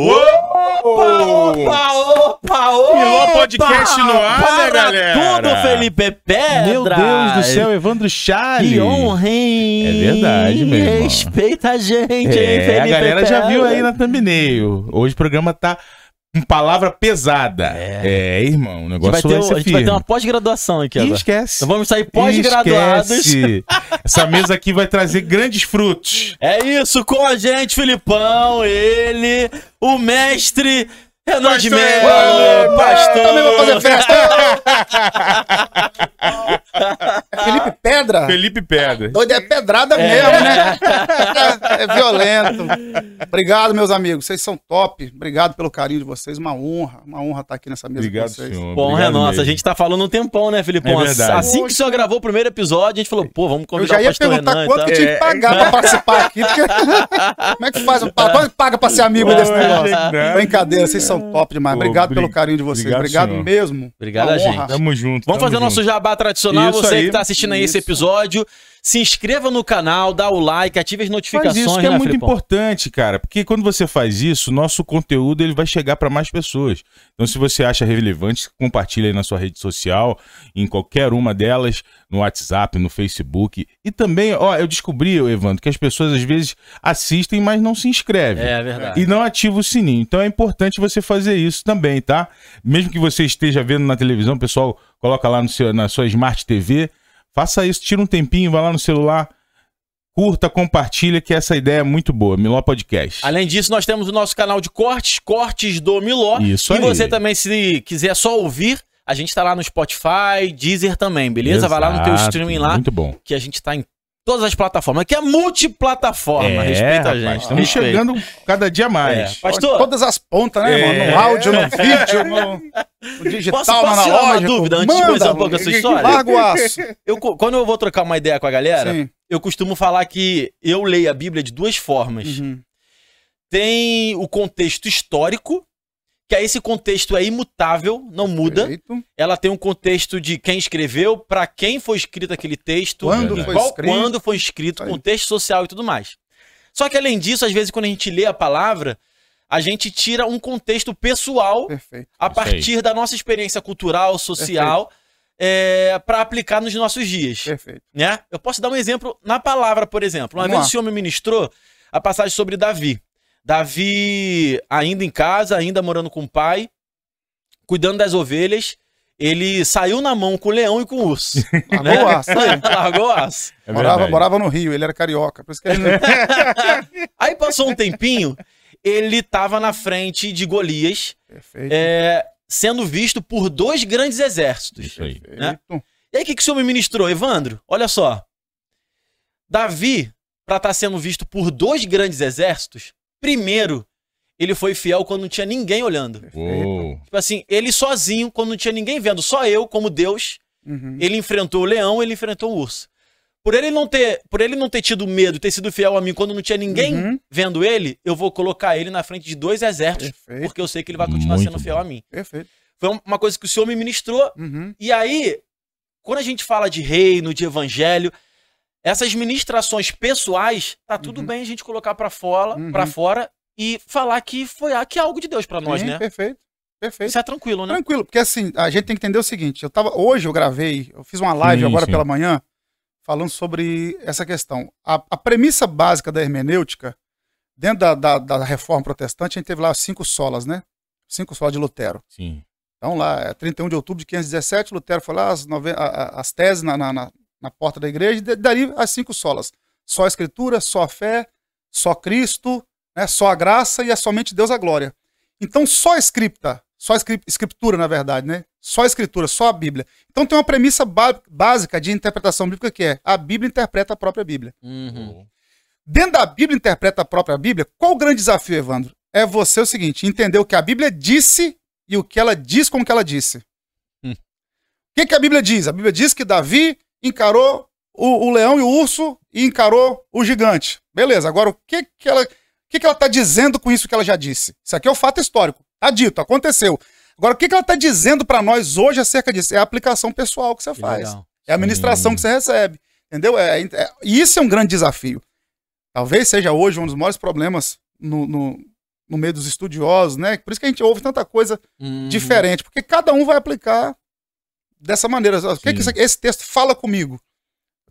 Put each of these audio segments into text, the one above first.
Opa, opa, opa, opa! Miló Podcast no ar, Para né, galera? tudo, Felipe Pedra! Meu Deus do céu, Evandro Charles. Que honra, hein? É verdade, meu irmão. Respeita a gente, hein, É, Felipe a galera já viu aí na thumbnail. Hoje o programa tá com palavra pesada. É, irmão, o negócio vai ter, vai, ser a gente vai ter uma pós-graduação aqui agora. esquece. Então vamos sair pós-graduados. Essa mesa aqui vai trazer grandes frutos. É isso, com a gente, Filipão, ele, o mestre Renan de Evandro! pastor. Também vou fazer festa. É Felipe Pedra? Felipe Pedra. Doido é pedrada mesmo, né? É, é violento. Obrigado, meus amigos. Vocês são top. Obrigado pelo carinho de vocês. Uma honra. Uma honra estar aqui nessa mesa Obrigado, com vocês. senhor. Bom, Obrigado é nossa, mesmo. a gente tá falando um tempão, né, Filipão? É verdade. Assim que o senhor gravou o primeiro episódio, a gente falou, pô, vamos Eu convidar já o ia pastor perguntar Renan e quanto tal. que tinha que pagar pra participar aqui. porque- Como é que faz? Quanto que paga pra ser amigo desse negócio? Brincadeira, vocês são top demais. Obrigado bri- pelo carinho de vocês. obrigado, mesmo. Obrigado a gente. honra. Tamo junto. Vamos tamo fazer o nosso jabá tradicional. Isso Você aí. que tá assistindo aí esse episódio, se inscreva no canal, dá o like, ative as Faz notificações, isso que é né, muito importante, cara, porque quando você faz isso, nosso conteúdo ele vai chegar para mais pessoas. Então, se você acha relevante, compartilha aí na sua rede social, em qualquer uma delas, no WhatsApp, no Facebook. E também, ó, eu descobri, Evandro, que as pessoas às vezes assistem, mas não se inscrevem. É verdade. E não ativa o sininho. Então é importante você fazer isso também, tá? Mesmo que você esteja vendo na televisão, o pessoal coloca lá no seu, na sua Smart TV. Faça isso, tira um tempinho, vai lá no celular, curta, compartilha, que essa ideia é muito boa. Miló Podcast. Além disso, nós temos o nosso canal de cortes, Cortes do Miló. Isso e aí. você também, se quiser só ouvir, a gente tá lá no Spotify, Deezer também, beleza? Vai lá no teu Exato, streaming lá, Muito bom. que a gente tá em todas as plataformas. Aqui é multiplataforma, respeita a rapaz, gente. Estamos respeita. chegando cada dia É. mais. Pastor, Todas as pontas, né, É. mano? No áudio, no vídeo, no, no digital, Posso- posso tirar uma dúvida antes de conhecer um pouco a sua história? Larga o aço. eu, quando eu vou trocar uma ideia com a galera, Sim. eu costumo falar que eu leio a Bíblia de duas formas. Uhum. Tem o contexto histórico, que aí esse contexto é imutável, não muda. Perfeito. Ela tem um contexto de quem escreveu, pra quem foi escrito aquele texto, Quando foi qual- escrito. quando foi escrito, Aí. contexto social e tudo mais. Só que além disso, às vezes quando a gente lê a palavra, a gente tira um contexto pessoal Perfeito. a partir da nossa experiência cultural, social, é, para aplicar nos nossos dias. Perfeito. Né? Eu posso dar um exemplo na palavra, por exemplo. Uma Vamos vez lá. o senhor me ministrou a passagem sobre Davi. Davi, ainda em casa, ainda morando com o pai, cuidando das ovelhas, ele saiu na mão com o leão e com o urso. Largou o aço. aí. Largou o aço. É morava, morava no Rio, ele era carioca. Por isso que ele não... Aí passou um tempinho, ele tava na frente de Golias, é, sendo visto por dois grandes exércitos. Isso aí. Perfeito. E aí, o que, que o senhor me ministrou, Evandro? Olha só. Davi, pra estar sendo visto por dois grandes exércitos, primeiro, ele foi fiel quando não tinha ninguém olhando. Uou. Tipo assim, ele sozinho, quando não tinha ninguém vendo, só eu, como Deus, Uhum. ele enfrentou o leão, ele enfrentou o urso. Por ele não ter, por ele não ter tido medo, ter sido fiel a mim quando não tinha ninguém Uhum. vendo ele, eu vou colocar ele na frente de dois exércitos, Perfeito. porque eu sei que ele vai continuar Muito sendo fiel bom. a mim. Perfeito. Foi um- uma coisa que o senhor me ministrou Uhum. e aí, quando a gente fala de reino, de evangelho, essas ministrações pessoais, tá tudo Uhum. bem a gente colocar pra fora, Uhum. para fora e falar que foi que é algo de Deus pra nós, Sim, né? Perfeito. Perfeito. Isso é tranquilo, né? Tranquilo, porque assim, a gente tem que entender o seguinte, eu tava, hoje eu gravei, eu fiz uma live Sim, agora sim. pela manhã, falando sobre essa questão. A, a premissa básica da hermenêutica, dentro da, da, da reforma protestante, a gente teve lá cinco solas, né? Cinco solas de Lutero. Sim. Então lá, é 31 de outubro de 517, Lutero foi lá, as, nove- a- a- as teses na, na, na- na porta da igreja, e da- dali as cinco solas. Só a escritura, só a fé, só Cristo, né, só a graça e é somente Deus a glória. Então só a escrita, só a escri- escritura, na verdade, né? Só a escritura, só a Bíblia. Então tem uma premissa básica de interpretação bíblica que é a Bíblia interpreta a própria Bíblia. Uhum. Dentro da Bíblia interpreta a própria Bíblia, qual o grande desafio, Evandro? É você o seguinte, entender o que a Bíblia disse e o que ela diz com o que ela disse. Hum. O que, que a Bíblia diz? A Bíblia diz que Davi encarou o, o leão e o urso e encarou o gigante. Beleza, agora o que, que ela. Que, que ela está dizendo com isso que ela já disse? Isso aqui é o fato histórico. Tá dito, aconteceu. Agora, o que, que ela está dizendo para nós hoje acerca disso? É a aplicação pessoal que você Que faz. legal. É a administração Sim. que você recebe. Entendeu? É, é- e isso é um grande desafio. Talvez seja hoje um dos maiores problemas no, no- no meio dos estudiosos, né? Por isso que a gente ouve tanta coisa Uhum. diferente, porque cada um vai aplicar dessa maneira. O que, Sim. que aqui- esse texto fala comigo?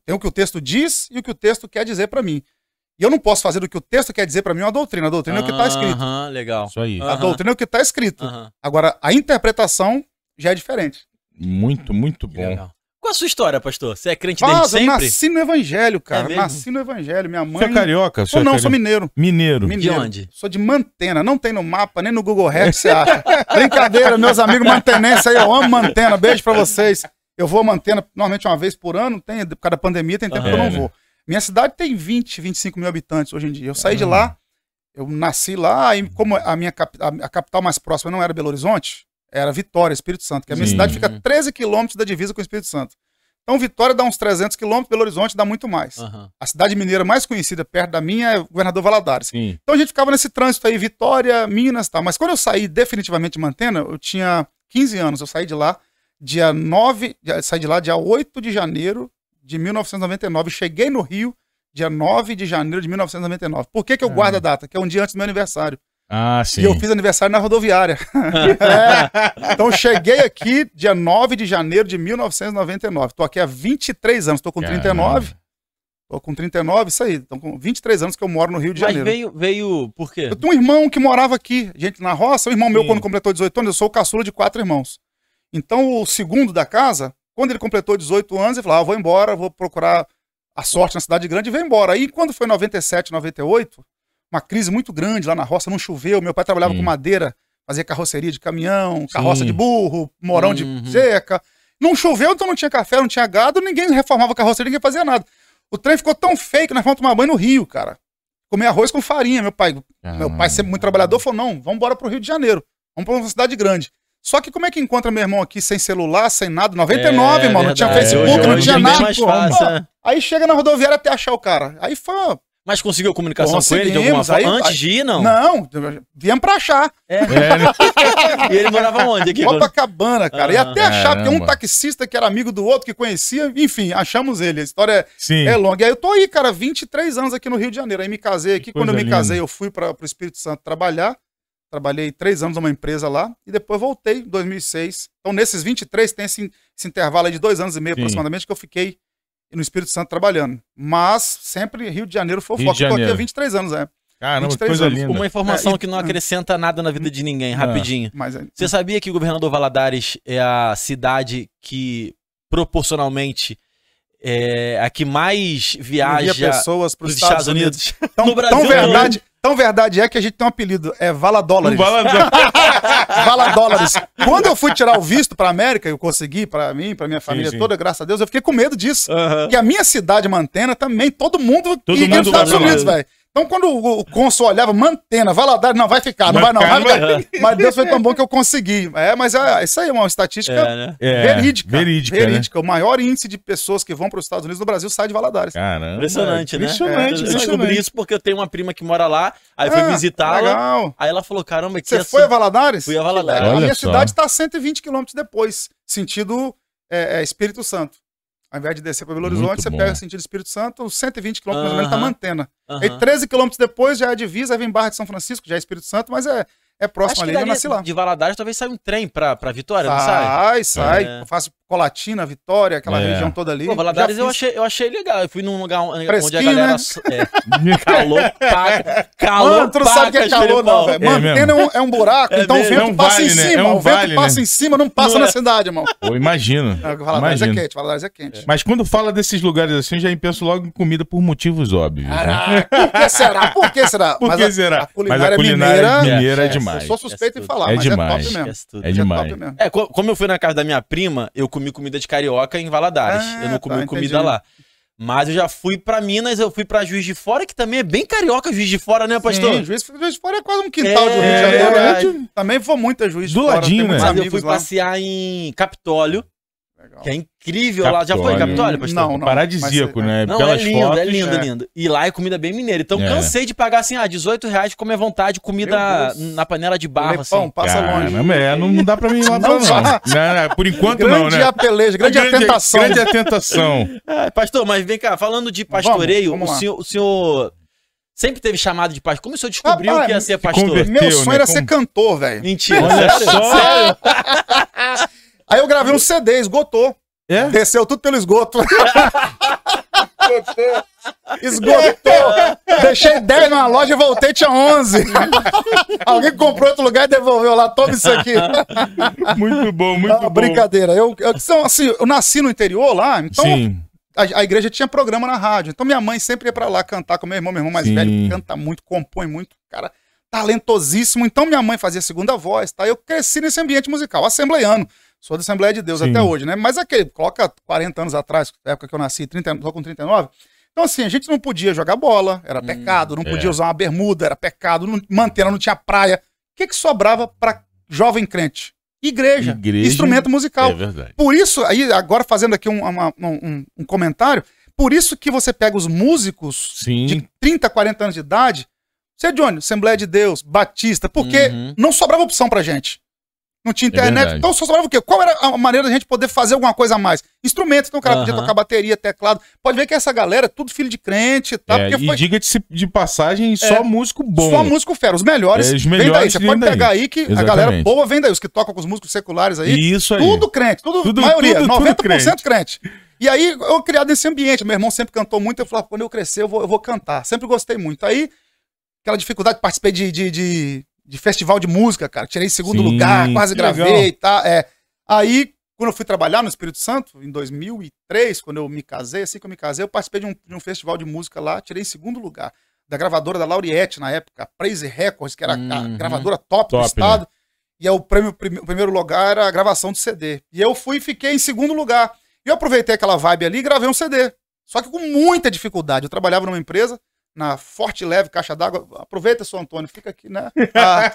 Tem o que o texto diz e o que o texto quer dizer para mim. E eu não posso fazer do que o texto quer dizer para mim uma doutrina. A doutrina é o que está escrito. Aham, legal. Isso aí. Ah. A doutrina é o que está escrito. Agora, a interpretação já é diferente. Muito, muito bom. Qual a sua história, pastor? Você é crente Mas desde eu sempre? nasci no evangelho, cara. É nasci no evangelho. Minha mãe. Você é carioca? Você Sou, é não, carioca? sou mineiro. Mineiro. Mineiro. onde? Sou de Mantena. Não tem no mapa, nem no Google Maps, você acha. Brincadeira, meus amigos mantenenses aí, eu amo Mantena. Beijo pra vocês. Eu vou a Mantena normalmente uma vez por ano. Tem, por causa da pandemia, tem tempo que eu não né? vou. Minha cidade tem 20, 25 mil habitantes hoje em dia. Eu saí de lá, eu nasci lá, e como a minha cap- a, a capital mais próxima não era Belo Horizonte, era Vitória, Espírito Santo, que a minha Sim. cidade fica 13 quilômetros da divisa com o Espírito Santo. Então, Vitória dá uns 300 quilômetros, Belo Horizonte dá muito mais. Aham. A cidade mineira mais conhecida perto da minha é o Governador Valadares. Sim. Então a gente ficava nesse trânsito aí, Vitória, Minas e tal. Mas quando eu saí definitivamente de Mantena, eu tinha 15 anos. Eu saí de lá dia 9, dia- saí de lá dia 8 de janeiro de 1999. Cheguei no Rio dia 9 de janeiro de 1999. Por que, que eu guardo a data? Que é um dia antes do meu aniversário. Ah, sim. E eu fiz aniversário na rodoviária. É. Então cheguei aqui dia 9 de janeiro de 1999. Tô aqui há 23 anos, tô com 39. Tô com 39, isso aí. Então, com 23 anos que eu moro no Rio de Mas Janeiro. veio, veio por quê? Eu tenho um irmão que morava aqui, gente, na roça. O irmão meu, Sim. quando completou 18 anos, eu sou o caçula de quatro irmãos. Então, o segundo da casa, quando ele completou 18 anos, ele falou: ah, vou embora, vou procurar a sorte na cidade grande e veio embora. Aí, quando foi 97, 98, uma crise muito grande lá na roça, não choveu. Meu pai trabalhava Sim. com madeira, fazia carroceria de caminhão, carroça Sim. de burro, morão Uhum. de seca. Não choveu, então não tinha café, não tinha gado, ninguém reformava a carroceria, ninguém fazia nada. O trem ficou tão feio que nós fomos tomar banho no Rio, cara. Comer arroz com farinha. Meu pai, meu pai sempre muito trabalhador, falou: não, vamos embora pro Rio de Janeiro. Vamos pra uma cidade grande. Só que como é que encontra meu irmão aqui sem celular, sem nada? 99, É, irmão. Não tinha. Facebook, Hoje- não tinha é nada. fácil, Pô, né? Aí chega na rodoviária até achar o cara. Aí foi uma... Mas conseguiu comunicação com ele de alguma forma? aí- Antes aí- de ir, não? Não, viemos pra achar. É, né? E ele morava onde? Aqui? Copacabana, cara. E Aham. até achar, porque um taxista que era amigo do outro, que conhecia, enfim, achamos ele. A história é, Sim. é longa. E aí eu tô aí, cara, 23 anos aqui no Rio de Janeiro. Aí me casei aqui. Que Quando eu me linda. casei, eu fui para o Espírito Santo trabalhar. Trabalhei três anos numa empresa lá e depois voltei em 2006. Então, nesses 23, tem esse, esse intervalo aí de dois anos e meio Sim. aproximadamente que eu fiquei no Espírito Santo trabalhando. Mas sempre Rio de Janeiro foi o Rio de Eu tô aqui há Janeiro. 23 anos, é. Caramba, que 23 coisa anos. linda. Uma informação É, e- que não acrescenta nada na vida de ninguém, rapidinho. Mas é- Você sabia que o governador Valadares é a cidade que proporcionalmente é a que mais envia viaja pessoas para os os Estados Unidos? Tão, no Brasil tão verdade, tão verdade é que a gente tem um apelido, é Vala Dólares. fala- Vala Dólares. Quando eu fui tirar o visto para América, eu consegui para mim, para minha família sim. toda, graças a Deus, eu fiquei com medo disso. E a minha cidade, Mantena, também, todo mundo Todo mundo nos Estados. Unidos, velho. Então, quando o, o cônsul olhava, Mantena, Valadares, não, vai ficar, não Vai não, vai ficar. Mas Deus foi tão bom que eu consegui. É, mas é, isso aí é uma estatística É, né? É, verídica. Verídica, né? O maior índice de pessoas que vão para os Estados Unidos no Brasil sai de Valadares. Caramba. Impressionante, né? Impressionante, eu descobri isso porque eu tenho uma prima que mora lá, aí fui Ah, visitá-la, aí ela falou, caramba, que Você é foi a Valadares? Fui a Valadares. Olha a minha só. cidade está a 120 quilômetros depois, sentido é, é, Espírito Santo. Ao invés de descer para Belo Muito Horizonte, você bom. pega sentido Espírito Santo, 120 quilômetros mais ou menos, tá Aham. mantendo. Aham. Aí 13 quilômetros depois já é a divisa, aí vem Barra de São Francisco, já é Espírito Santo, mas é, é próximo ali, eu nasci lá. de Valadares talvez saia um trem pra, pra Vitória, não sai? Sai, sai. É. Eu faço Colatina, Vitória, aquela É. região toda ali. Pô, Valadares eu achei, eu achei legal. Eu fui num lugar onde a galera. né? É, calor, paca. Calor, Mano, tu não sabe o que é calor, não, velho. É Mantena é, um, é um buraco, É então o vento É um passa vale, em né? cima. É um o vento vale, passa né? em cima, não passa Não na é. cidade, irmão. Pô, imagino. É, Valadares é Imagino. quente, Valadares é quente. Mas quando fala desses lugares assim, eu já penso logo em comida por motivos óbvios. né? Caraca, por que será? Por que será? Por Mas que a- será? A culinária, Mas a culinária mineira, é, é, demais. Eu sou suspeito em É falar, tudo. mas É é demais. top mesmo. Tudo. É demais. top mesmo. É, co- como eu fui na casa da minha prima, eu comi comida de carioca em Valadares. Ah, eu não comi tá, comida entendi. lá. Mas eu já fui pra Minas, eu fui pra Juiz de Fora, que também é bem carioca, Juiz de Fora, né, pastor? Sim, Juiz, Juiz de Fora é quase um quintal É, de Rio de Janeiro. né? Também vou muito a Juiz de Do Fora. ladinho, tem muitos né? Mas eu fui lá. passear em Capitólio, Legal. que é incrível lá. Já foi em Capitólio. Capitólio, pastor? Não, não. Paradisíaco, mas, né? Não, Pelas é lindo, fotos. é lindo, é. lindo. E lá é comida bem mineira. Então É. cansei de pagar assim, ah, 18 reais comer à vontade, comida na panela de barro, assim. passa longe. Caramba, é, não, não dá pra mim ir lá Não não, não. Não, não, Por enquanto grande não, né? a peleja, grande, a tentação. Grande a tentação. Ah, pastor, mas vem cá, falando de pastoreio, Vamos, vamos o, senhor, o senhor Sempre teve chamado de pastor. Como o senhor descobriu Rapaz, que ia ser se pastor? Meu Teu, sonho né? era Como- ser cantor, velho. Mentira. Olha sério? só. Sério? Aí eu gravei um CD, esgotou. É? Desceu tudo pelo esgoto. Esgotou. Deixei 10 numa loja e voltei, tinha 11. Alguém comprou outro lugar e devolveu lá. Toma isso aqui. Muito bom, muito Ah, bom. brincadeira. Eu, eu, então, assim, eu nasci no interior lá, então Sim, a, a igreja tinha programa na rádio. Então minha mãe sempre ia pra lá cantar com meu irmão. Meu irmão mais Sim. velho canta muito, compõe muito. Cara, talentosíssimo. Então minha mãe fazia segunda voz, tá? Eu cresci nesse ambiente musical, assembleiano. Sou da Assembleia de Deus Sim. até hoje, né? Mas aquele, coloca 40 anos atrás, na época que eu nasci, 30, tô com 39. Então, assim, a gente não podia jogar bola, era pecado, não podia é. usar uma bermuda, era pecado, não, mantena, não tinha praia. O que, que sobrava pra jovem crente? Igreja, Igreja, instrumento musical. é verdade. Por isso, aí, agora fazendo aqui um, uma- um- um comentário, por isso que você pega os músicos Sim, de 30, 40 anos de idade, você, Johnny, Assembleia de Deus, Batista, porque Uhum. não sobrava opção pra gente. Não tinha internet, verdade. então só sobrava o quê? Qual era a maneira da gente poder fazer alguma coisa a mais? Instrumentos, então o cara podia Aham. tocar bateria, teclado. Pode ver que essa galera é tudo filho de crente, tá? É, e foi diga-se de passagem, só músico bom. só músico fera. Os melhores, É, os vem daí. melhores Você pode daí. pegar aí que a Exatamente. galera boa vem daí. Os que tocam com os músicos seculares aí, Isso aí. tudo crente, tudo, Tudo- maioria, tudo- tudo 90% crente. E aí, eu criado nesse ambiente, meu irmão sempre cantou muito, eu falava, quando eu crescer, eu vou, eu vou cantar. Sempre gostei muito. Aí, aquela dificuldade, participei de, de, de, de festival de música, cara. Tirei segundo Sim, lugar, quase gravei legal. e tá. É. Aí, quando eu fui trabalhar no Espírito Santo, em 2003, quando eu me casei, assim que eu me casei, eu participei de um, de um festival de música lá, tirei segundo lugar. Da gravadora da Lauriette, na época, a Praise Records, que era a Uhum. gravadora top, do Top, estado. E aí o, prêmio, o primeiro lugar era a gravação de CD. E eu fui e fiquei em segundo lugar. E eu aproveitei aquela vibe ali e gravei um CD. Só que com muita dificuldade. Eu trabalhava numa empresa, na Forte Leve Caixa d'Água. Aproveita, seu Antônio, fica aqui, né? A-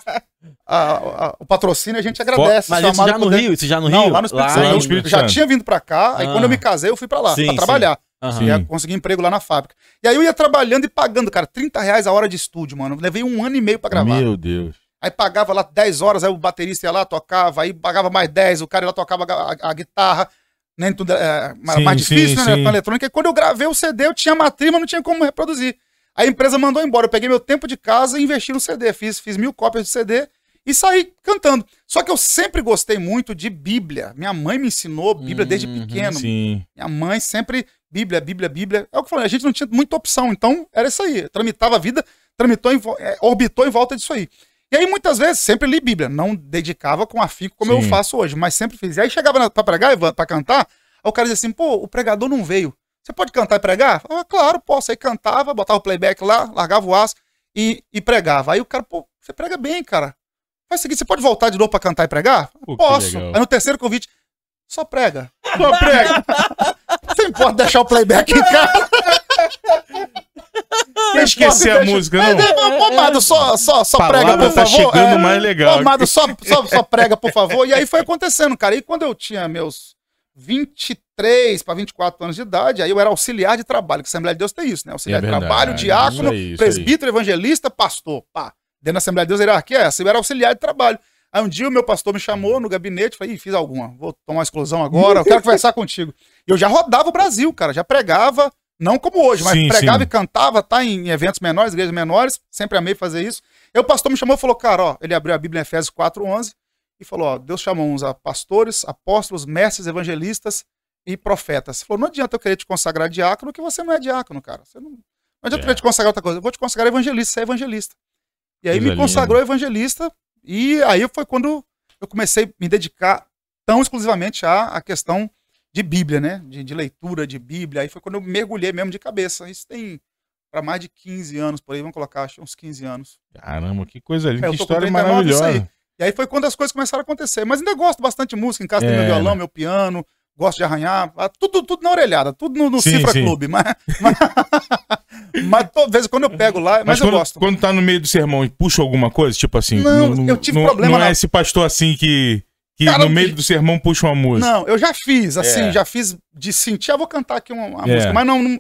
a- a- o patrocínio a gente agradece. Mas isso já no poder- Rio? Isso já no Não, Rio? lá no Espírito Santo. Eu Espírito já Santo. tinha vindo pra cá, aí Ah. quando eu me casei, eu fui pra lá, sim. trabalhar. Sim. Ia conseguir emprego lá na fábrica. E aí eu ia trabalhando e pagando, cara, 30 reais a hora de estúdio, mano. Levei um ano e meio pra gravar. Meu Deus. Aí pagava lá 10 horas, aí o baterista ia lá, tocava, aí pagava mais 10, o cara ia lá tocava a, a- a guitarra, nem tudo é, Sim, mais difícil, sim, né? sim. Com a eletrônica. E quando eu gravei o CD, eu tinha matriz, mas não tinha como reproduzir. A empresa mandou embora. Eu peguei meu tempo de casa e investi no CD. Fiz, fiz mil cópias de CD e saí cantando. Só que eu sempre gostei muito de Bíblia. Minha mãe me ensinou Bíblia desde Uhum, pequeno. Sim. Minha mãe sempre, Bíblia, Bíblia, Bíblia. É o que eu falei, a gente não tinha muita opção, então era isso aí. Tramitava a vida, tramitou em, é, orbitou em volta disso aí. E aí, muitas vezes, sempre li Bíblia. Não dedicava com afinco como eu Sim. faço hoje, mas sempre fiz. E aí chegava na, pra pregar, pra cantar, aí o cara dizia assim, pô, o pregador não veio. Você pode cantar e pregar? Ah, claro, posso. Aí cantava, botava o playback lá, largava o aço e, e pregava. Aí o cara, pô, você prega bem, cara. Faz o seguinte, você pode voltar de novo pra cantar e pregar? Pô, Posso. Aí no terceiro convite, só prega. Só prega. Você importa deixar o playback em casa? Não esquecer a música, não. Ô, Amado, só, só, só prega, Palavra por tá favor. chegando É. mais legal. Ô, Amado, só, só, só prega, por favor. E aí foi acontecendo, cara. E quando eu tinha meus 23 para 24 anos de idade, aí eu era auxiliar de trabalho, que a Assembleia de Deus tem isso, né? Auxiliar É de verdade, trabalho, diácono, isso aí, isso presbítero, evangelista, pastor. Pá. Dentro da Assembleia de Deus, a hierarquia é essa. Eu era auxiliar de trabalho. Aí um dia o meu pastor me chamou no gabinete, falei, Ih, fiz alguma, vou tomar uma exclusão agora, eu quero conversar contigo. Eu já rodava o Brasil, cara, já pregava, não como hoje, mas Sim, pregava sim. e cantava, tá, em eventos menores, igrejas menores, sempre amei fazer isso. Aí o pastor me chamou e falou, cara, ó, ele abriu a Bíblia em Efésios 4.11 e falou, ó, Deus chamou uns a pastores, apóstolos, mestres, evangelistas e profetas. Ele falou, não adianta eu querer te consagrar diácono, que você não é diácono, cara. Você não, não adianta eu É. querer te consagrar outra coisa, eu vou te consagrar evangelista, você é evangelista. E aí Coisa me consagrou evangelista e aí foi quando eu comecei a me dedicar tão exclusivamente à, à questão de Bíblia, né? De, de leitura de Bíblia. Aí foi quando eu mergulhei mesmo de cabeça. Isso tem para mais de 15 anos por aí, vamos colocar, acho uns 15 anos. Caramba, que coisa linda, É, que história 39, isso maravilhosa. E aí foi quando as coisas começaram a acontecer. Mas ainda gosto bastante de música. Em casa tem É, meu violão, né? meu piano, gosto de arranhar. ah, Tudo, tudo na orelhada, tudo no, no Sim, Cifra sim. Clube. Mas, mas, mas vez quando eu pego lá, mas, Mas eu quando, gosto. quando tá no meio do sermão e puxa alguma coisa, tipo assim. Não, eu tive não, problema Não na- é esse pastor assim que, que Cara, no eu- meio do sermão puxa uma música. Não, eu já fiz, assim, É. já fiz de sentir, ah, vou cantar aqui uma, uma É. música, mas não, não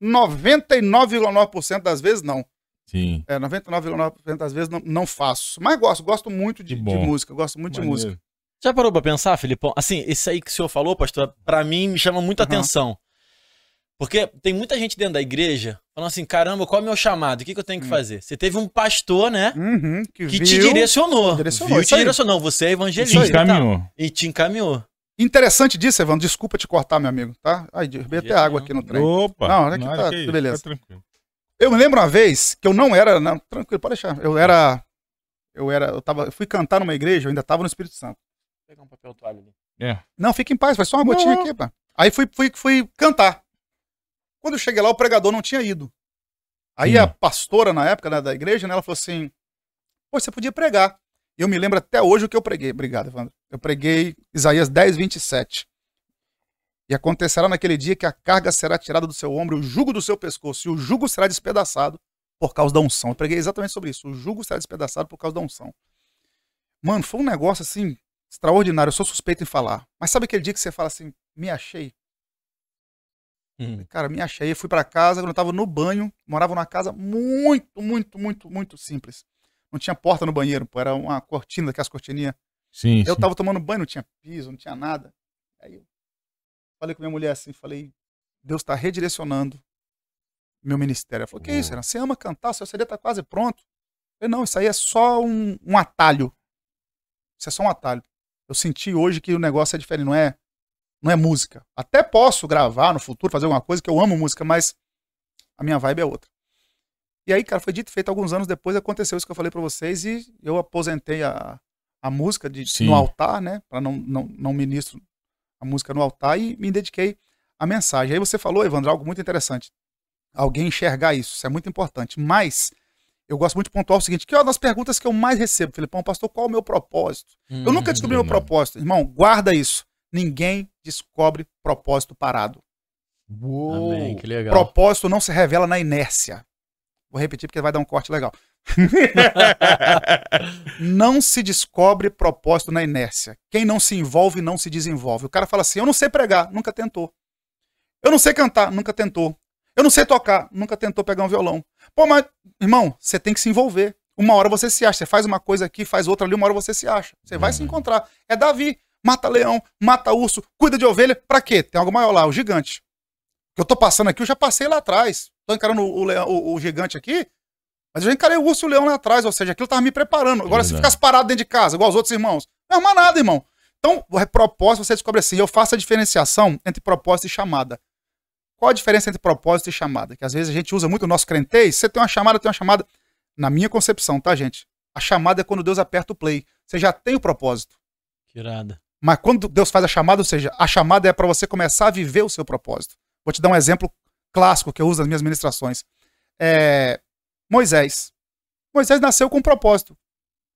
99,9% das vezes não. Sim. É, 99,9% das vezes não, não faço. Mas gosto, gosto muito de, de música, gosto muito de Maneiro. música. Já parou pra pensar, Filipão? Assim, isso aí que o senhor falou, pastor, pra mim me chama muita Aham. atenção. Porque tem muita gente dentro da igreja falando assim: caramba, qual é o meu chamado? O que, que eu tenho que Hum. fazer? Você teve um pastor, né? Uhum, que Que viu. te direcionou. direcionou, Viu, te direcionou. Você é Te evangelista. e tal. encaminhou. E te encaminhou. Interessante disso, Evandro, desculpa te cortar, meu amigo, tá? Ai, derrubei até água aqui no trem. Opa. Não, olha tá que isso, beleza. Tá tranquilo. Eu me lembro uma vez que eu não era. Não, tranquilo, pode deixar. Eu era. Eu era. Eu, tava, eu fui cantar numa igreja, eu ainda tava no Espírito Santo. Vou pegar um papel toalha ali. É. Não, fica em paz, foi só uma gotinha Não. aqui, pá. Aí fui, fui, fui cantar. Quando eu cheguei lá, o pregador não tinha ido. Aí Hum. a pastora, na época né, da igreja, né, ela falou assim: Pô, você podia pregar. E eu me lembro até hoje o que eu preguei. Obrigado, Evandro. Eu preguei Isaías 10, 27. E acontecerá naquele dia que a carga será tirada do seu ombro, o jugo do seu pescoço, e o jugo será despedaçado por causa da unção. Eu preguei exatamente sobre isso. O jugo será despedaçado por causa da unção. Mano, foi um negócio assim, extraordinário. Eu sou suspeito em falar. Mas sabe aquele dia que você fala assim, me achei? Hum. Cara, me achei. Fui pra casa, quando eu tava no banho, morava numa casa muito, muito, muito, muito simples. Não tinha porta no banheiro, pô, era uma cortina, daquelas cortininhas. Sim, Eu sim. tava tomando banho, não tinha piso, não tinha nada. Aí eu falei com minha mulher assim, falei, Deus tá redirecionando meu ministério. Ela falou, que Boa. isso, Renan? Você ama cantar, seu CD tá quase pronto. Eu falei, não, isso aí é só um, um atalho. Isso é só um atalho. Eu senti hoje que o negócio é diferente, não é, não é música. Até posso gravar no futuro, fazer alguma coisa, que eu amo música, mas a minha vibe é outra. E aí, cara, foi dito e feito alguns anos depois, aconteceu isso que eu falei pra vocês e eu aposentei a, a música de, Sim. no altar, né? Para não, não, não ministro a música no altar e me dediquei à mensagem. Aí você falou, Evandro, algo muito interessante. Alguém enxergar isso, isso é muito importante. Mas eu gosto muito de pontuar o seguinte: que é uma das perguntas que eu mais recebo, Filipão, pastor, qual é o meu propósito? Eu Hum. nunca descobri meu verdade. propósito. Irmão, guarda isso. Ninguém descobre propósito parado. Uou. Amém, que legal. Propósito não se revela na inércia. Vou repetir porque vai dar um corte legal. Não se descobre propósito na inércia. Quem não se envolve, não se desenvolve. O cara fala assim: eu não sei pregar, nunca tentou. Eu não sei cantar, nunca tentou. Eu não sei tocar, nunca tentou pegar um violão. Pô, mas, irmão, você tem que se envolver. Uma hora você se acha. Você faz uma coisa aqui, faz outra ali, uma hora você se acha. Você vai se encontrar. É Davi. Mata leão, mata urso, cuida de ovelha. Pra quê? Tem algo maior lá, o gigante. Que eu tô passando aqui, eu já passei lá atrás. Tô encarando o, o- o gigante aqui, mas eu já encarei o urso e o leão lá atrás, ou seja, aquilo tava me preparando. Agora, se Verdade. ficasse parado dentro de casa, igual os outros irmãos, não arruma nada, irmão. Então, propósito você descobre assim. Eu faço a diferenciação entre propósito e chamada. Qual a diferença entre propósito e chamada? Que às vezes a gente usa muito o nosso crentez. Você tem uma chamada, tem uma chamada. Na minha concepção, tá, gente? A chamada é quando Deus aperta o play. Você já tem o propósito. Que irada. Mas quando Deus faz a chamada, ou seja, a chamada é para você começar a viver o seu propósito. Vou te dar um exemplo clássico que eu uso nas minhas ministrações. É, Moisés. Moisés nasceu com um propósito.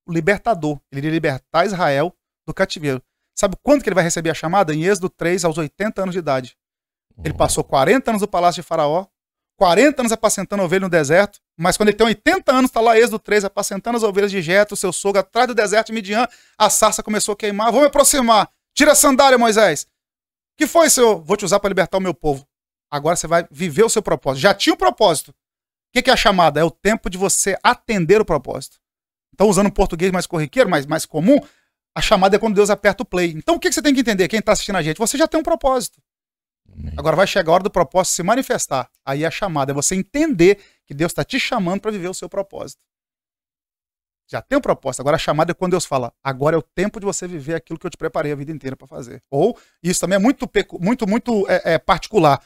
O libertador. Ele iria libertar Israel do cativeiro. Sabe quando que ele vai receber a chamada? Em Êxodo 3, aos 80 anos de idade. Ele passou 40 anos no palácio de Faraó, 40 anos apacentando ovelha no deserto, mas quando ele tem 80 anos, está lá Êxodo 3, apacentando as ovelhas de Jetro, seu sogro, atrás do deserto de Midian, a sarça começou a queimar. Vou me aproximar. Tira a sandália, Moisés. que foi, senhor? Vou te usar para libertar o meu povo. Agora você vai viver o seu propósito. Já tinha o propósito. O que, é a chamada? É o tempo de você atender o propósito. Então, usando um português mais corriqueiro, mais, mais comum, a chamada é quando Deus aperta o play. Então, o que, você tem que entender? Quem está assistindo a gente? Você já tem um propósito. Agora vai chegar a hora do propósito se manifestar. Aí a chamada é você entender que Deus está te chamando para viver o seu propósito. Já tem um propósito. Agora a chamada é quando Deus fala: agora é o tempo de você viver aquilo que eu te preparei a vida inteira para fazer. Ou isso também é muito, muito, muito é, é, particular.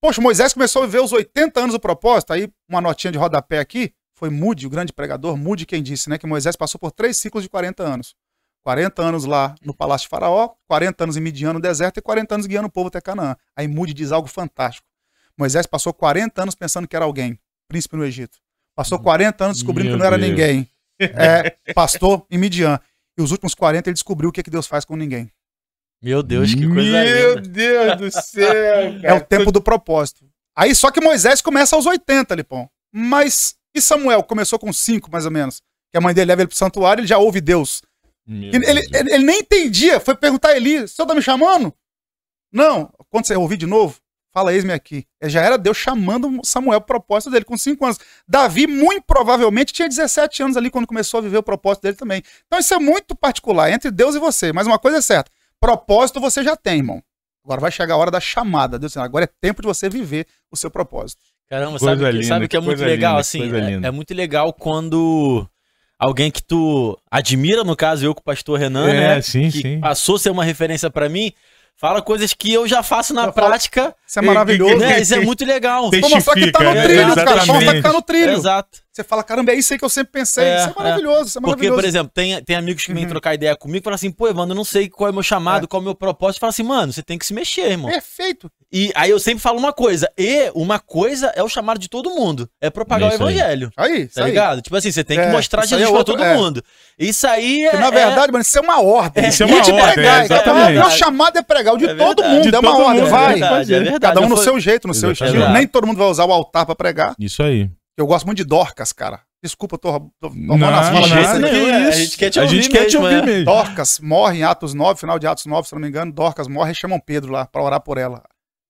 Poxa, Moisés começou a viver os 80 anos do propósito. Aí uma notinha de rodapé aqui foi Mude, o grande pregador, Mude quem disse, né, que Moisés passou por três ciclos de 40 anos. 40 anos lá no palácio de Faraó, 40 anos em Midian no deserto e 40 anos guiando o povo até Canaã. Aí Mude diz algo fantástico. Moisés passou 40 anos pensando que era alguém, príncipe no Egito. Passou 40 anos descobrindo Meu que não era Deus. ninguém. É, pastor em Midian. E os últimos 40 ele descobriu o que, que Deus faz com ninguém. Meu Deus, que coisa Meu linda. Deus do céu, É o tempo do propósito. Aí só que Moisés começa aos 80, Lipão. Mas e Samuel? Começou com 5, mais ou menos. Que a mãe dele leva ele pro santuário, ele já ouve Deus. Ele, ele, Deus. ele- ele nem entendia. Foi perguntar a Eli: o senhor tá me chamando? Não. Quando você ouvir de novo, fala, eis-me aqui. Ele já era Deus chamando Samuel pro propósito dele, com 5 anos. Davi, muito provavelmente, tinha 17 anos ali quando começou a viver o propósito dele também. Então isso é muito particular entre Deus e você. Mas uma coisa é certa: propósito você já tem, irmão. Agora vai chegar a hora da chamada. Deus, agora é tempo de você viver o seu propósito. Caramba, Coisa sabe, que- linda, sabe o que é muito legal, linda, assim? É, é muito legal quando alguém que tu admira, no caso eu com o pastor Renan, É, né? sim, que sim. passou a ser uma referência pra mim, fala coisas que eu já faço na Eu falo- prática. Isso é maravilhoso. Né? Isso é muito legal. Vou mostrar que tá no trilho, né? cara. Vamos mostrar que tá no trilho. Exato. Você fala, caramba, é isso aí que eu sempre pensei. É, isso é maravilhoso, isso é Porque, maravilhoso. por exemplo, tem, tem amigos que vêm Uhum. trocar ideia comigo e falam assim, pô, Evandro, eu não sei qual é o meu chamado, qual é o meu propósito. Fala assim, mano, você tem que se mexer, irmão. Perfeito. E aí eu sempre falo uma coisa, e uma coisa é o chamado de todo mundo, é propagar É o isso aí. evangelho. Aí, isso Tá aí. ligado? Tipo assim, você tem que É, mostrar aí Jesus é pra outro- todo é. mundo. Isso aí é. Que, na é- verdade, mano, isso é uma ordem. Isso é uma ordem, pregar, é, então, exatamente. Meu chamado é pregar, o de É todo mundo. De é uma todo ordem, vai. É verdade, é. Cada um no seu jeito, no seu estilo. Nem todo mundo vai usar o altar pra pregar. Isso aí. Eu gosto muito de Dorcas, cara. Desculpa, eu tô, tô as falas é, a gente quer te A ouvir gente quer te mesmo, ouvir é. mesmo. Dorcas morre em Atos 9, final de Atos 9, se não me engano. Dorcas morre e chamam Pedro lá pra orar por ela.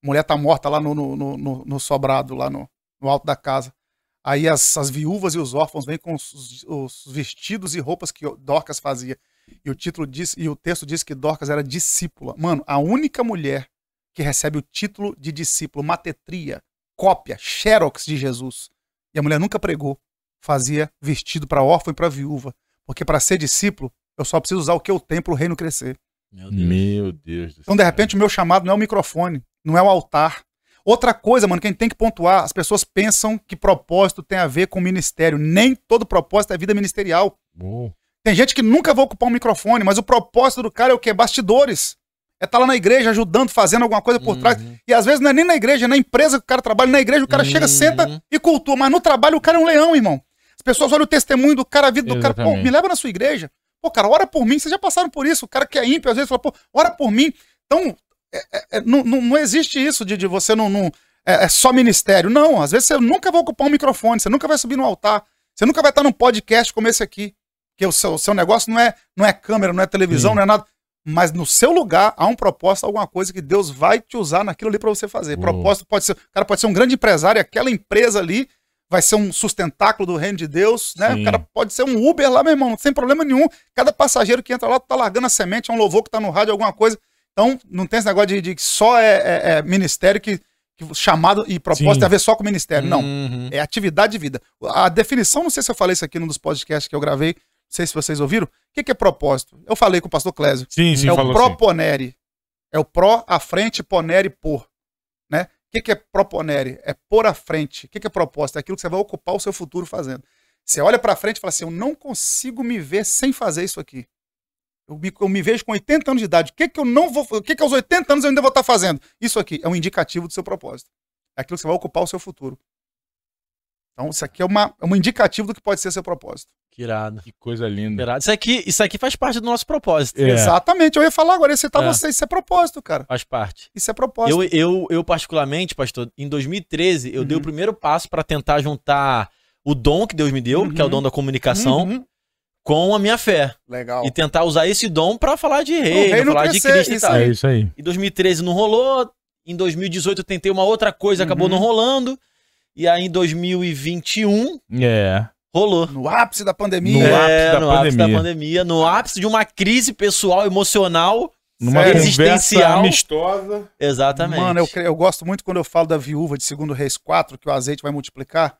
A mulher tá morta lá no, no, no, no- no sobrado, lá no, no alto da casa. Aí as, as viúvas e os órfãos vêm com os, os vestidos e roupas que Dorcas fazia. E o título diz, e o texto diz que Dorcas era discípula. Mano, a única mulher que recebe o título de discípulo, matetria, cópia, xerox de Jesus. E a mulher nunca pregou. Fazia vestido para órfão e para viúva. Porque para ser discípulo, eu só preciso usar o que eu tenho para o reino crescer. Meu Deus. Meu Deus do céu. Então, de repente, o meu chamado não é o microfone, não é o altar. Outra coisa, mano, quem tem que pontuar, as pessoas pensam que propósito tem a ver com ministério. Nem todo propósito é vida ministerial. Uou. Tem gente que nunca vai ocupar um microfone, mas o propósito do cara é o quê? Bastidores. É estar lá na igreja ajudando, fazendo alguma coisa por trás. Uhum. E às vezes não é nem na igreja, é na empresa que o cara trabalha. Na igreja o cara chega, Uhum. senta e cultua. Mas no trabalho o cara é um leão, irmão. As pessoas olham o testemunho do cara, a vida do cara. Pô, Exatamente. me leva na sua igreja. Pô, cara, ora por mim. Vocês já passaram por isso. O cara que é ímpio, às vezes, fala, pô, ora por mim. Então, é- é- é- não, não, não existe isso de, de você não. não- é, é só ministério. Não, às vezes você nunca vai ocupar um microfone, você nunca vai subir no altar, você nunca vai estar num podcast como esse aqui. Porque o seu, o seu negócio não é, não é câmera, não é televisão, Sim. não é nada. Mas no seu lugar há um propósito, alguma coisa que Deus vai te usar naquilo ali para você fazer. Uou. Propósito pode ser. O cara pode ser um grande empresário, e aquela empresa ali vai ser um sustentáculo do reino de Deus, né? Sim. O cara pode ser um Uber lá, meu irmão, sem problema nenhum. Cada passageiro que entra lá tá largando a semente, é um louvor que tá no rádio, alguma coisa. Então, não tem esse negócio de, de que só é, é- é ministério que, que chamado e propósito Sim. tem a ver só com ministério. Não. Uhum. É atividade de vida. A definição, não sei se eu falei isso aqui num dos podcasts que eu gravei, sei se vocês ouviram. O que, que é propósito? Eu falei com o pastor Clésio. Sim, sim, é o falou assim. proponere. É o pró à frente, ponere por. Né? O que, que é proponere? É pôr à frente. O que, que é propósito? É aquilo que você vai ocupar o seu futuro fazendo. Você olha pra frente e fala assim: eu não consigo me ver sem fazer isso aqui. Eu me, eu me vejo com 80 anos de idade. O que, que eu não vou. O que, que aos 80 anos eu ainda vou estar fazendo? Isso aqui é um indicativo do seu propósito. É aquilo que você vai ocupar o seu futuro. Então, isso aqui é, uma, é um indicativo do que pode ser seu propósito. Que irado. Que coisa linda. que irado. Isso aqui, isso aqui faz parte do nosso propósito. É. Exatamente. Eu ia falar agora, ia citar É. você. Isso é propósito, cara. Faz parte. Isso é propósito. Eu, eu, eu, particularmente, pastor, em 2013, eu Uhum. dei o primeiro passo para tentar juntar o dom que Deus me deu, que é o Uhum. dom da comunicação, Uhum. com a minha fé. Legal. E tentar usar esse dom para falar de reino, reino falar de crescer, Cristo e isso tal. É isso aí. Em 2013 não rolou. Em 2018 eu tentei uma outra coisa, acabou Uhum. não rolando. E aí em 2021 É. rolou. No ápice da No pandemia. ápice é, da no ápice da pandemia. pandemia, no ápice de uma crise pessoal, emocional. Numa Sério? conversa Existencial. amistosa. Exatamente. Mano, eu, eu gosto muito quando eu falo da viúva de 2 Reis 4, que o azeite vai multiplicar.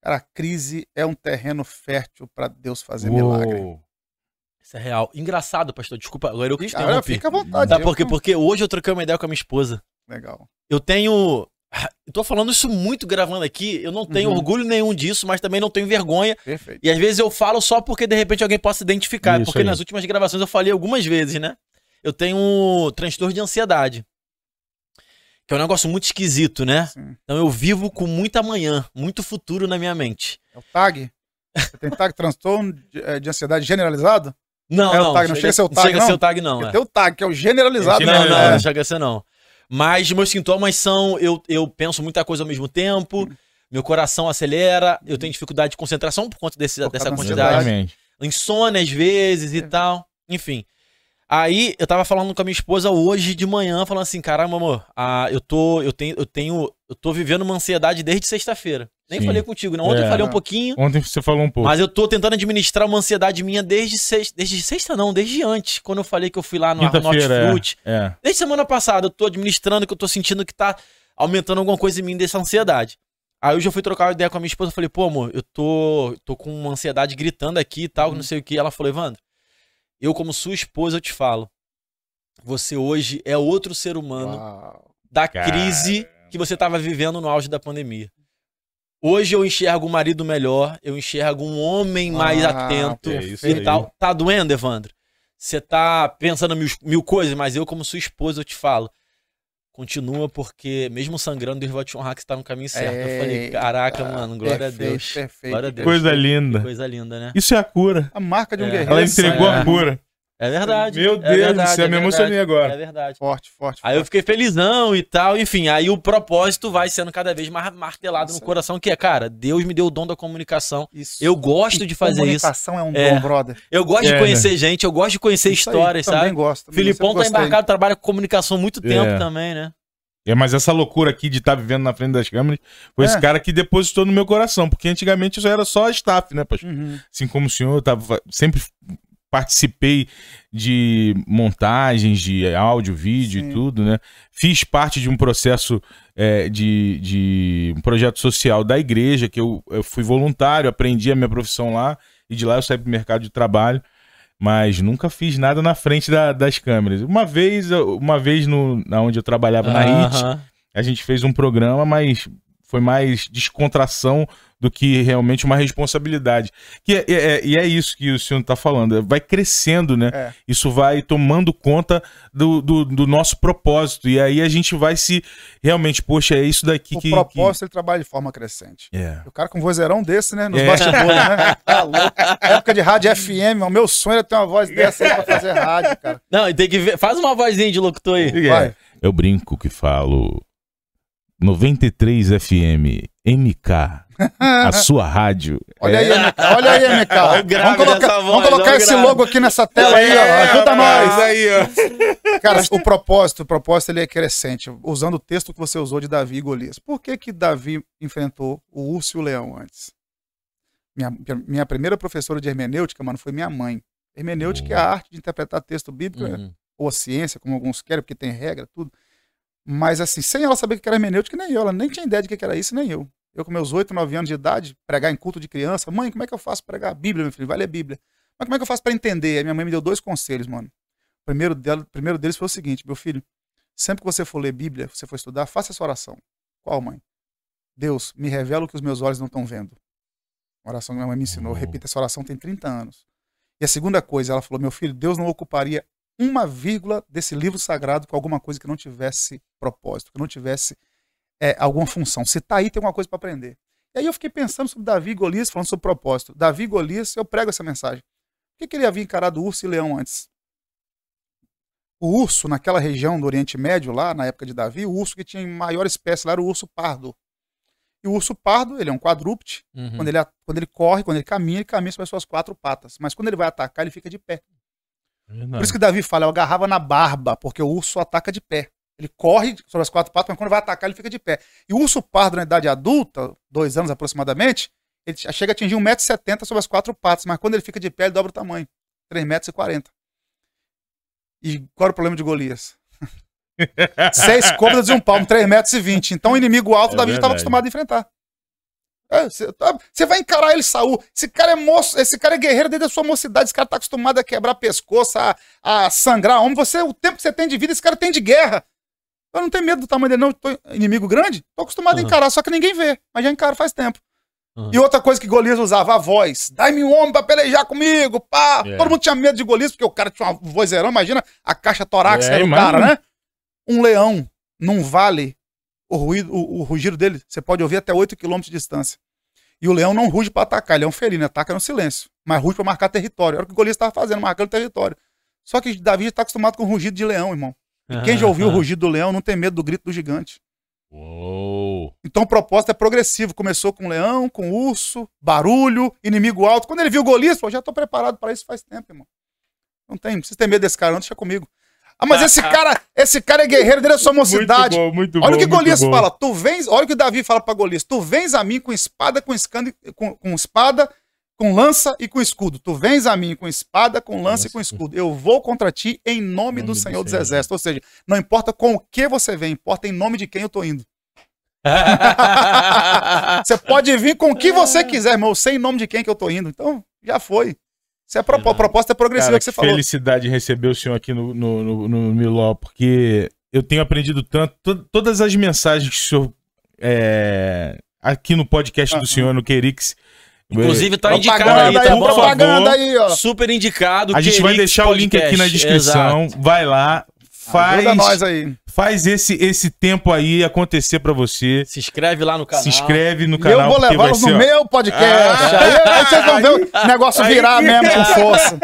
Cara, a crise é um terreno fértil para Deus fazer milagre. Uou. Isso é real. Engraçado, pastor. Desculpa, agora eu que Cara, interrompi. fica à vontade. Sabe eu- por quê? Porque hoje eu troquei uma ideia com a minha esposa. Legal. Eu tenho. Eu tô falando isso muito gravando aqui. Eu não tenho Uhum. orgulho nenhum disso, mas também não tenho vergonha. Perfeito. E às vezes eu falo só porque de repente alguém possa identificar. Isso porque aí. nas últimas gravações eu falei algumas vezes, né? Eu tenho um transtorno de ansiedade. Que é um negócio muito esquisito, né? Sim. Então eu vivo com muita manhã, muito futuro na minha mente. É o TAG? Você tem TAG, transtorno de, eh, de ansiedade generalizado? Não, É o não. tag, não chega a ser o tag, chega a não? ser o tag, não. É. tem o TAG, que é o generalizado. É Não, generalizado. não, não chega a ser não. Mas meus sintomas são: eu, eu penso muita coisa ao mesmo tempo, meu coração acelera, eu tenho dificuldade de concentração por conta desse, Por dessa quantidade. Exatamente. Insônia às vezes É. e tal. Enfim. Aí eu tava falando com a minha esposa hoje de manhã, falando assim: caramba, amor, ah, eu tô, eu tenho, eu tenho, eu tô vivendo uma ansiedade desde sexta-feira. Nem Sim. falei contigo, não. Ontem É. eu falei um pouquinho. Ontem você falou um pouco. Mas eu tô tentando administrar uma ansiedade minha desde sexta. Desde sexta, não, desde antes. Quando eu falei que eu fui lá no Norte é. é. Desde semana passada, eu tô administrando que eu tô sentindo que tá aumentando alguma coisa em mim dessa ansiedade. Aí hoje eu fui trocar uma ideia com a minha esposa, eu falei, pô, amor, eu tô, tô com uma ansiedade gritando aqui e tal, Uhum. não sei o que. Ela falou, Evandro, eu como sua esposa, eu te falo, você hoje é outro ser humano Uau. da Caramba. crise que você tava vivendo no auge da pandemia. Hoje eu enxergo um marido melhor, eu enxergo um homem mais Ah, atento é isso e aí. tal. Tá doendo, Evandro? Você tá pensando mil, mil coisas, mas eu, como sua esposa, eu te falo. Continua, porque mesmo sangrando, Deus vai te honrar que você tá no caminho certo. eu falei, Eita, caraca, mano, glória perfeito, a Deus. perfeito. Glória a Deus. Coisa linda. Coisa linda, né? Isso é a cura. A marca de um É. guerreiro. Ela é entregou é. a cura. É verdade. Meu é Deus verdade, do céu, é me verdade, emocionei agora. É verdade. Forte, forte. Aí eu forte. fiquei felizão e tal, enfim, aí o propósito vai sendo cada vez mais martelado Isso no aí. coração, que é, cara, Deus me deu o dom da comunicação. Isso. Eu gosto E de fazer isso. Comunicação é um É. dom, brother. Eu gosto É, de conhecer gente, eu gosto de conhecer Isso aí, histórias, também sabe? gosto. também Filipão tá embarcado, trabalha com comunicação há muito tempo É. também, né? É, mas essa loucura aqui de estar vivendo na frente das câmeras foi É. esse cara que depositou no meu coração, porque antigamente isso era só staff, né, pastor? Uhum. Assim como o senhor, eu tava, sempre participei de montagens de áudio, vídeo Sim. e tudo, né? Fiz parte de um processo é, de, de um projeto social da igreja, que eu, eu fui voluntário, aprendi a minha profissão lá, e de lá eu saí pro mercado de trabalho, mas nunca fiz nada na frente da- das câmeras. Uma vez, uma vez no, na onde eu trabalhava na HIT, Aham. a gente fez um programa, mas foi mais descontração do que realmente uma responsabilidade. Que é, é- e é isso que o senhor está falando. Vai crescendo, né? É. Isso vai tomando conta do, do, do nosso propósito. E aí a gente vai se. Realmente, poxa, é isso daqui O que. propósito ele trabalha de forma crescente. que- É. O cara com um vozeirão desse, né? Nos É. bastidores, né? Tá louco. Época de rádio FM, o meu sonho era ter uma voz dessa aí pra fazer rádio, cara. Não, e tem que ver. Faz uma vozinha de locutor aí. É. Vai. Eu brinco que falo 93 FM MK, a sua rádio. Olha aí, É. MK. Olha aí, MK. Olha o grave vamos colocar, voz, vamos colocar esse grave. logo aqui nessa tela aí, ó. Ajuda nós. aí, ó. Cara, o propósito, o propósito ele é crescente, usando o texto que você usou de Davi e Golias. Por que que Davi enfrentou o urso e o leão antes? Minha, minha primeira professora de hermenêutica, mano, foi minha mãe. Hermenêutica é a arte de interpretar texto bíblico, Uhum. ou a ciência, como alguns querem, porque tem regra, tudo. Mas assim, sem ela saber o que era hermenêutica, nem eu. Ela nem tinha ideia de que era isso, nem eu. Eu, com meus 8, 9 anos de idade, pregar em culto de criança. Mãe, como é que eu faço pra pregar a Bíblia, meu filho? Vai ler a Bíblia. Mas como é que eu faço pra entender? Minha mãe me deu dois conselhos, mano. O primeiro, dela, primeiro deles foi o seguinte, meu filho, sempre que você for ler Bíblia, você for estudar, faça essa oração. Qual, mãe? Deus, me revela o que os meus olhos não estão vendo. Uma oração que minha mãe me ensinou. Eu Oh. repito, essa oração tem 30 anos. E a segunda coisa, ela falou, meu filho, Deus não ocuparia uma vírgula desse livro sagrado com alguma coisa que não tivesse propósito, que não tivesse é, alguma função. Se tá aí, tem alguma coisa para aprender. E aí eu fiquei pensando sobre Davi e Golias, falando sobre propósito. Davi e Golias, eu prego essa mensagem. Por que, que ele havia encarado urso e leão antes? O urso, naquela região do Oriente Médio, lá na época de Davi, o urso que tinha em maior espécie lá era o urso pardo. E o urso pardo, ele é um quadrúpede. Uhum. Quando, ele, quando ele corre, quando ele caminha, ele caminha sobre as suas quatro patas. Mas quando ele vai atacar, ele fica de pé. Por isso que Davi fala, eu agarrava na barba, porque o urso ataca de pé. Ele corre sobre as quatro patas, mas quando vai atacar, ele fica de pé. E o urso pardo, na idade adulta, dois anos aproximadamente, ele chega a atingir 1,70m sobre as quatro patas, mas quando ele fica de pé, ele dobra o tamanho. 3,40m. E qual era o problema de Golias? Seis cômodas e um palmo, 3,20m. Então o inimigo alto, É Davi estava acostumado a enfrentar. É, Você tá- você vai encarar ele, Saul. Esse cara é moço, esse cara é guerreiro desde a sua mocidade. Esse cara tá acostumado a quebrar pescoço, a, a sangrar homem. Você, o tempo que você tem de vida, esse cara tem de guerra. Eu não tenho medo do tamanho dele, não. Tô inimigo grande, tô acostumado a Uhum. encarar, só que ninguém vê. Mas já encaro faz tempo. Uhum. E outra coisa que Golias usava, a voz. Dai-me um homem pra pelejar comigo, pá. É. Todo mundo tinha medo de Golias, porque o cara tinha uma vozeirão. Imagina a caixa torácica É, do cara, né? Um leão num vale, o, ruído, o, o rugido dele, você pode ouvir até 8 km de distância. E o leão não ruge pra atacar, ele é um felino, ataca no silêncio. Mas ruge pra marcar território. Era o que o Golias estava fazendo, marcando território. Só que Davi já tá acostumado com o rugido de leão, irmão. E quem já ouviu o rugido do leão não tem medo do grito do gigante. Uou. Então o propósito é progressivo. Começou com leão, com urso, barulho, inimigo alto. Quando ele viu Golias, falou: já tô preparado para isso faz tempo, irmão. Não tem, não precisa ter medo desse cara, não, deixa comigo. Ah, mas esse cara, esse cara é guerreiro desde a sua mocidade. Muito bom, muito Olha bom, o que Golias bom. fala. Tu vens, olha o que Davi fala pra Golias. Tu vens a mim com espada, com escando, com, com espada, com lança e com escudo. Tu vens a mim com espada, com lança e com escudo. Eu vou contra ti em nome, do do Senhor dos. Exércitos. Ou seja, não importa com o que você vem, importa em nome de quem eu tô indo. Você pode vir com o que você quiser, irmão. Eu sei em nome de quem que eu tô indo. Então, já foi. Isso é Verdade. proposta progressiva Cara, que você que falou. felicidade receber o senhor aqui no, no, no, no Miló, porque eu tenho aprendido tanto, to- todas as mensagens que o senhor, é, aqui no podcast do senhor, no Querix, Inclusive, tá indicado aí, Propaganda aí, tá bom? propaganda aí, ó. Super indicado. a gente vai deixar o link aqui na descrição, Exato. vai lá, faz, Ajuda nós aí. Faz esse, esse tempo aí acontecer pra você, Se inscreve lá no canal. se inscreve no E canal, eu vou levá-los no ó, meu podcast. Ah, aí, aí vocês vão ver o negócio aí virar que- mesmo com força.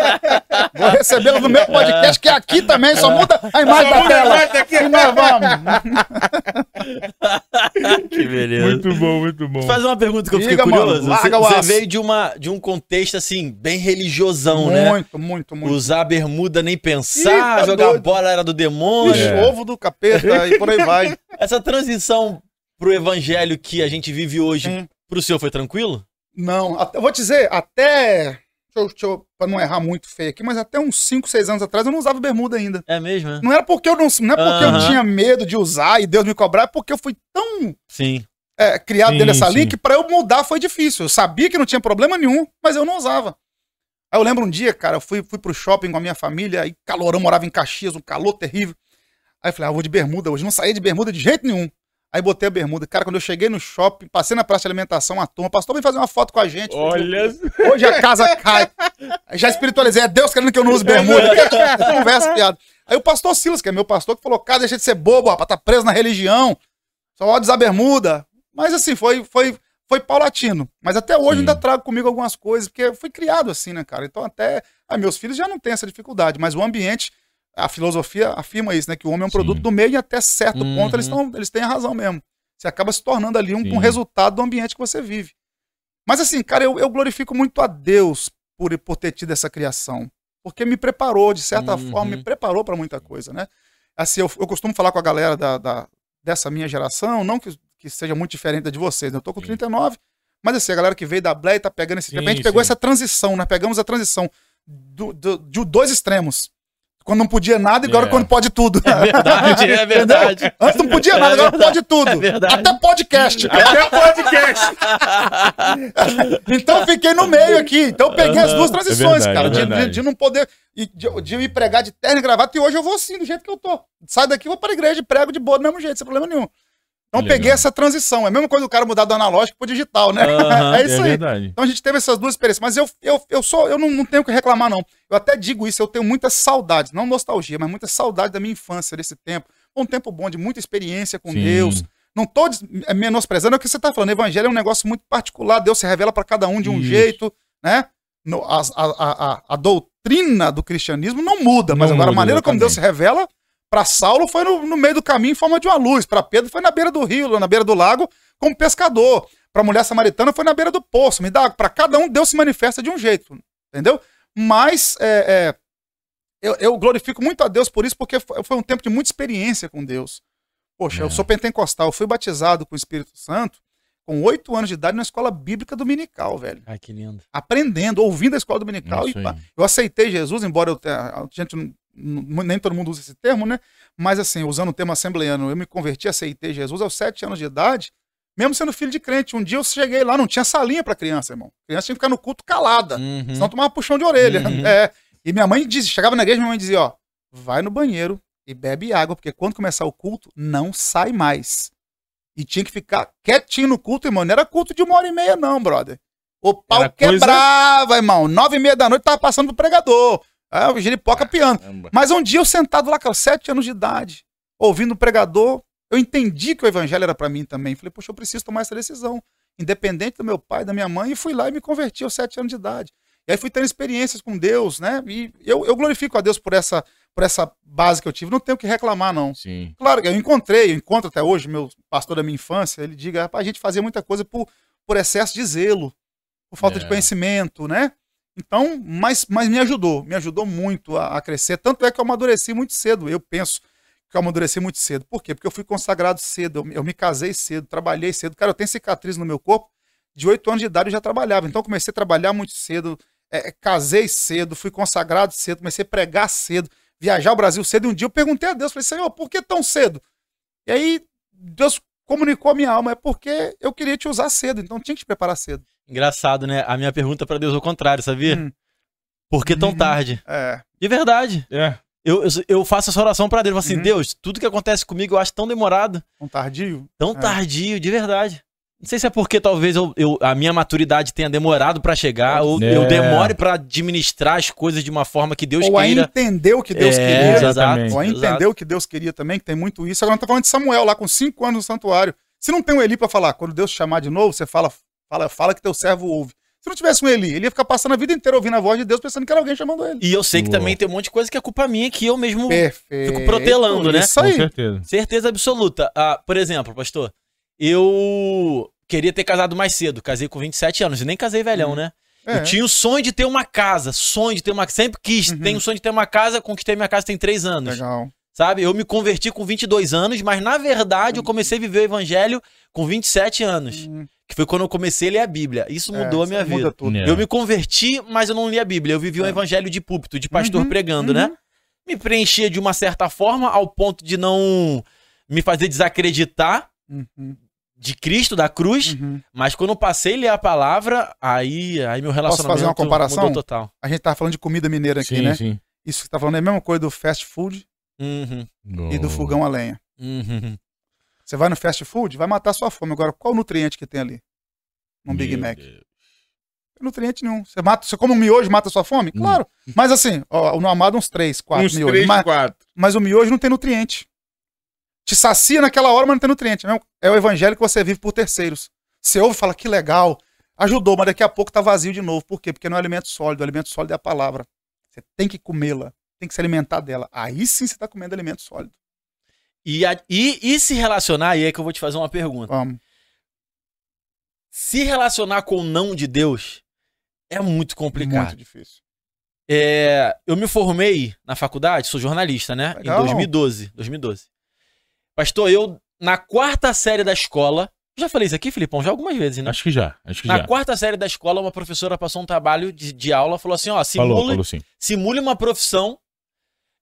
Vou recebê-los no meu podcast, que é aqui também, só muda a imagem Só da tela. E nós vamos. Que beleza. muito bom, muito bom. Fazer uma pergunta que eu fiquei Diga, mano, curioso. larga o Você, veio de, uma, de um contexto, assim, bem religiosão, né? Muito, muito, muito. Usar bermuda nem Ih, pensar, tá jogar doido. bola era do demônio. É. ovo do capeta e por aí vai. Essa transição pro evangelho que a gente vive hoje, Hum. pro senhor foi tranquilo? Não, até- eu vou te dizer, até. Deixa eu, pra não errar muito feio aqui, mas até uns 5, 6 anos atrás eu não usava bermuda ainda. É mesmo, né? Não era porque eu não, não é porque eu tinha medo de usar e Deus me cobrar, é porque eu fui tão Sim. é, criado Sim, sim. linha que pra eu mudar foi difícil. Eu sabia que não tinha problema nenhum, mas eu não usava. Aí eu lembro um dia, cara, eu fui, fui pro shopping com a minha família, aí calorão, morava em Caxias, um calor terrível. Aí eu falei, ah, eu vou de bermuda hoje. Não saí de bermuda de jeito nenhum. Aí botei a bermuda. Cara, quando eu cheguei no shopping, passei na praça de alimentação, a turma, pastor, vem fazer uma foto com a gente. Olha, Hoje a casa cai. Aí Já espiritualizei. É Deus querendo que eu não use bermuda. Conversa, piada. Aí o pastor Silas, que é meu pastor, que falou: cara, deixa de ser bobo, rapaz, tá preso na religião. Só pode usar bermuda. Mas assim, foi, foi, foi paulatino. Mas até hoje Sim. ainda trago comigo algumas coisas, porque eu fui criado assim, né, cara? Então até. Ah, meus filhos já não têm essa dificuldade, mas o ambiente. A filosofia afirma isso, né? Que o homem é um Sim. produto do meio e até certo Uhum. ponto eles, tão, eles têm a razão mesmo. Você acaba se tornando ali um, um resultado do ambiente que você vive. Mas assim, cara, eu, eu glorifico muito a Deus por, por ter tido essa criação. Porque me preparou, de certa Uhum. forma, me preparou para muita coisa, né? Assim, eu, eu costumo falar com a galera da, da- dessa minha geração, não que, que seja muito diferente da de vocês, né? Eu tô com Sim. 39, mas assim, a galera que veio da e tá pegando esse Sim, tempo, a gente pegou sim. essa transição, né? Pegamos a transição do, do- de dois extremos. Quando não podia nada e agora É. quando pode tudo. É verdade, é verdade. Antes não podia nada, É agora pode tudo. é verdade. Até podcast. até podcast. Então fiquei no meio aqui. Então eu peguei as duas É transições, verdade, cara. é de, de- de não poder. De, de me pregar de terno e gravata. E hoje eu vou assim, do jeito que eu tô. Saio daqui, vou pra igreja e prego de boa do mesmo jeito, sem problema nenhum. Então peguei essa transição. É a mesma coisa do cara mudar do analógico pro digital, né? Aham, é isso é aí. verdade. Então a gente teve essas duas experiências. Mas eu, eu, eu sou, eu não, não tenho o que reclamar, não. Eu até digo isso, eu tenho muitas saudades, não nostalgia, mas muita saudade da minha infância, desse tempo. Um tempo bom, de muita experiência com Sim. Deus. Não tô é, menosprezando é o que você tá falando. Evangelho é um negócio muito particular. Deus se revela para cada um de um Isso. jeito, né? No- a, a, a, a doutrina do cristianismo não muda, mas Não agora a muda, maneira como Deus se exatamente. revela para Saulo foi no, no meio do caminho em forma de uma luz. Para Pedro foi na beira do rio, na beira do lago, como pescador. Para a mulher samaritana foi na beira do poço. Me dá para cada um Deus se manifesta de um jeito, entendeu? Mas é, é, eu, eu glorifico muito a Deus por isso, porque foi, um tempo de muita experiência com Deus. Poxa, É. eu sou pentecostal, eu fui batizado com o Espírito Santo com oito anos de idade na escola bíblica dominical, velho. Ai, que lindo. Aprendendo, ouvindo a escola dominical. Isso E, aí. eu aceitei Jesus, embora eu tenha, a gente nem todo mundo usa esse termo, né? Mas assim, usando o termo assembleiano, eu me converti, aceitei Jesus aos sete anos de idade, mesmo sendo filho de crente. Um dia eu cheguei lá, não tinha salinha pra criança, irmão. A criança tinha que ficar no culto calada, Uhum. senão tomava puxão de orelha. Uhum. É, e minha mãe dizia, chegava na igreja, minha mãe dizia, ó, vai no banheiro e bebe água, porque quando começar o culto, não sai mais. E tinha que ficar quietinho no culto, irmão. Não era culto de uma hora e meia, não, brother. O pau Era coisa- quebrava, irmão. Nove e meia da noite tava passando pro pregador. É, o giripoca piano. Caramba. Mas um dia eu sentado lá, cara, sete anos de idade, ouvindo o pregador, eu entendi que o evangelho era pra mim também. Falei, poxa, eu preciso tomar essa decisão. Independente do meu pai, da minha mãe, e fui lá e me converti aos sete anos de idade. E aí fui tendo experiências com Deus, né? E eu, eu glorifico a Deus por essa, por essa base que eu tive. Não tenho o que reclamar, não. Sim. Claro, eu encontrei, eu encontro até hoje, meu pastor da minha infância, ele diga, rapaz, a gente fazia muita coisa por, por excesso de zelo, por falta É. de conhecimento, né? Então, mas, mas me ajudou, me ajudou muito a, a crescer. Tanto é que eu amadureci muito cedo. Eu penso que eu amadureci muito cedo. Por quê? Porque eu fui consagrado cedo, eu, eu me casei cedo, trabalhei cedo. Cara, eu tenho cicatriz no meu corpo. De oito anos de idade eu já trabalhava. Então, comecei a trabalhar muito cedo, é, casei cedo, fui consagrado cedo, comecei a pregar cedo, viajar o Brasil cedo. E um dia eu perguntei a Deus, falei, Senhor, por que tão cedo? E aí, Deus comunicou a minha alma, é porque eu queria te usar cedo, então tinha que te preparar cedo. Engraçado, né? A minha pergunta para Deus é o contrário, sabia? Hum. Por que tão uhum. tarde? É. De verdade. É. Eu, eu, eu faço essa oração para Deus, assim, uhum. Deus, tudo que acontece comigo eu acho tão demorado. Tão tardio? Tão é. tardio, de verdade. Não sei se é porque talvez eu, eu a minha maturidade tenha demorado para chegar, ou é. eu demore para administrar as coisas de uma forma que Deus ou queira. Ou a entender o que Deus é, queria. Exatamente. Ou a entender o que Deus queria também, que tem muito isso. Agora, não tá falando de Samuel lá com cinco anos no santuário. Se não tem um Eli para falar, quando Deus te chamar de novo, você fala, fala, fala que teu servo ouve. Se não tivesse um Eli, ele ia ficar passando a vida inteira ouvindo a voz de Deus, pensando que era alguém chamando ele. E eu sei que Uou. também tem um monte de coisa que é culpa minha, que eu mesmo Perfeito. fico protelando, né? Isso aí. Com certeza. Certeza absoluta. Ah, por exemplo, pastor, eu queria ter casado mais cedo. Casei com 27 anos e nem casei velhão, hum. né? É. Eu tinha o sonho de ter uma casa, sonho de ter uma Sempre quis, uhum. tenho o sonho de ter uma casa, conquistei minha casa tem três anos. Legal. Sabe? Eu me converti com 22 anos, mas na verdade eu comecei a viver o evangelho com 27 anos. Uhum. Que foi quando eu comecei a ler a Bíblia. Isso é, mudou a minha vida. Tudo. É. Eu me converti, mas eu não li a Bíblia. Eu vivi o um é. evangelho de púlpito, de pastor uhum, pregando, né? uhum. né? Me preenchia de uma certa forma, ao ponto de não me fazer desacreditar uhum. de Cristo, da cruz. Uhum. Mas quando eu passei a ler a palavra, aí, aí meu relacionamento Posso fazer uma comparação? mudou total. A gente tava falando de comida mineira aqui, sim, né? Sim. Isso que você tá falando é a mesma coisa do fast food uhum. e do fogão a lenha. Uhum. Você vai no fast food, vai matar sua fome. Agora, qual o nutriente que tem ali? Num Big Mac? Deus. Nutriente nenhum. Você, mata, você come um miojo mata sua fome? Hum. Claro. Hum. Mas assim, ó, no amado uns 3, 4 uns miojos. 3, mas, 4. mas o miojo não tem nutriente. Te sacia naquela hora, mas não tem nutriente. É o evangelho que você vive por terceiros. Você ouve e fala, que legal, ajudou, mas daqui a pouco tá vazio de novo. Por quê? Porque não é alimento sólido. O alimento sólido é a palavra. Você tem que comê-la, tem que se alimentar dela. Aí sim você tá comendo alimento sólido. E, a, e, e se relacionar, e aí que eu vou te fazer uma pergunta. Vamos. Se relacionar com o não de Deus é muito complicado. Muito difícil. É, eu me formei na faculdade, sou jornalista, né? Legal. Em 2012. 2012. Pastor, eu, na quarta série da escola. Já falei isso aqui, Filipão? Já algumas vezes, né? Acho que já. Acho que na já. quarta série da escola, uma professora passou um trabalho de, de aula, falou assim: ó, simule, falou, falou simule uma profissão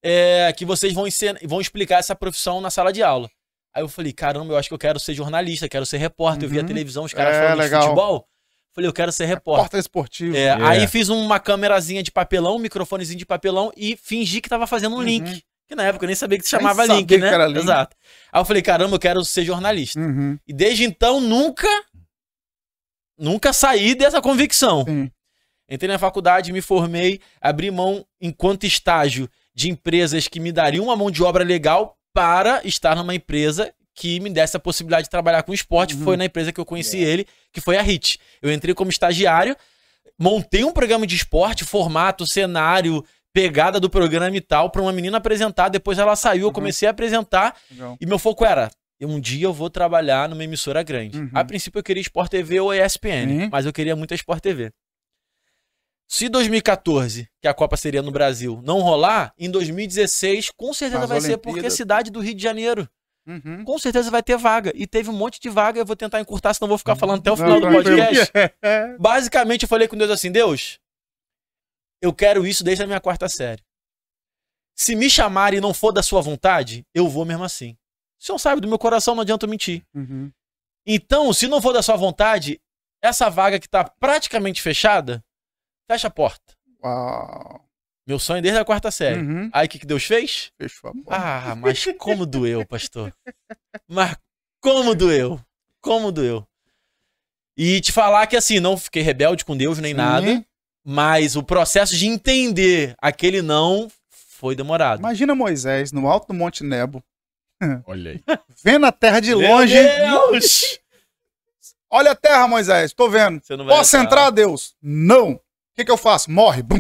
é, que vocês vão, ensinar, vão explicar essa profissão na sala de aula. Aí eu falei, caramba, eu acho que eu quero ser jornalista, quero ser repórter. Uhum. Eu vi a televisão, os caras é, falando legal. de futebol. Falei, eu quero ser repórter. Repórter esportivo. É, é. Aí fiz uma câmerazinha de papelão, um microfonezinho de papelão e fingi que tava fazendo um uhum. link. Que na época eu nem sabia que se chamava nem link, né? Link. Exato. Aí eu falei, caramba, eu quero ser jornalista. Uhum. E desde então nunca, nunca saí dessa convicção. Sim. Entrei na faculdade, me formei, abri mão enquanto estágio de empresas que me dariam uma mão de obra legal para estar numa empresa que me desse a possibilidade de trabalhar com esporte. Uhum. Foi na empresa que eu conheci yeah. ele, que foi a HIT. Eu entrei como estagiário, montei um programa de esporte, formato, cenário, pegada do programa e tal, para uma menina apresentar. Depois ela saiu, eu uhum. comecei a apresentar. Legal. E meu foco era: um dia eu vou trabalhar numa emissora grande. Uhum. A princípio eu queria Sport TV ou ESPN, mas eu queria muito a Sport TV. Se 2014, que a Copa seria no Brasil, não rolar, em 2016, com certeza As vai ser porque é cidade do Rio de Janeiro. Uhum. Com certeza vai ter vaga. E teve um monte de vaga, eu vou tentar encurtar, senão vou ficar falando até o final do podcast. Basicamente, eu falei com Deus assim: Deus, eu quero isso desde a minha quarta série. Se me chamarem e não for da sua vontade, eu vou mesmo assim. O senhor sabe do meu coração, não adianta mentir. Uhum. Então, se não for da sua vontade, essa vaga que está praticamente fechada, Fecha a porta. Uau. Meu sonho desde a quarta série. Uhum. Aí o que, que Deus fez? Fechou a porta. Ah, mas como doeu, pastor. Mas como doeu. Como doeu. E te falar que assim, não fiquei rebelde com Deus nem Sim. nada, mas o processo de entender aquele não foi demorado. Imagina Moisés no alto do Monte Nebo. Olha aí. Vendo a terra de longe. Meu Deus! Olha a terra, Moisés, tô vendo. Posso entrar, Deus? Não que, que eu faço? Morre. Bum.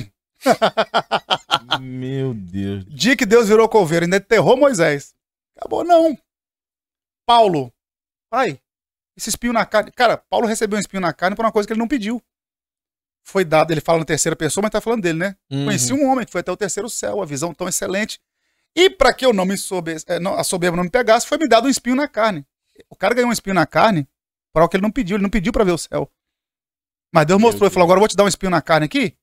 Meu Deus. Dia que Deus virou coveiro, ainda enterrou Moisés. Acabou, não. Paulo. Pai, esse espinho na carne. Cara, Paulo recebeu um espinho na carne por uma coisa que ele não pediu. Foi dado, ele fala na terceira pessoa, mas tá falando dele, né? Uhum. Conheci um homem que foi até o terceiro céu, a visão tão excelente. E para que eu não me soube, é, não, a soberba não me pegasse, foi me dado um espinho na carne. O cara ganhou um espinho na carne para o que ele não pediu, ele não pediu para ver o céu. Mas Deus mostrou e falou: agora eu vou te dar um espinho na carne aqui,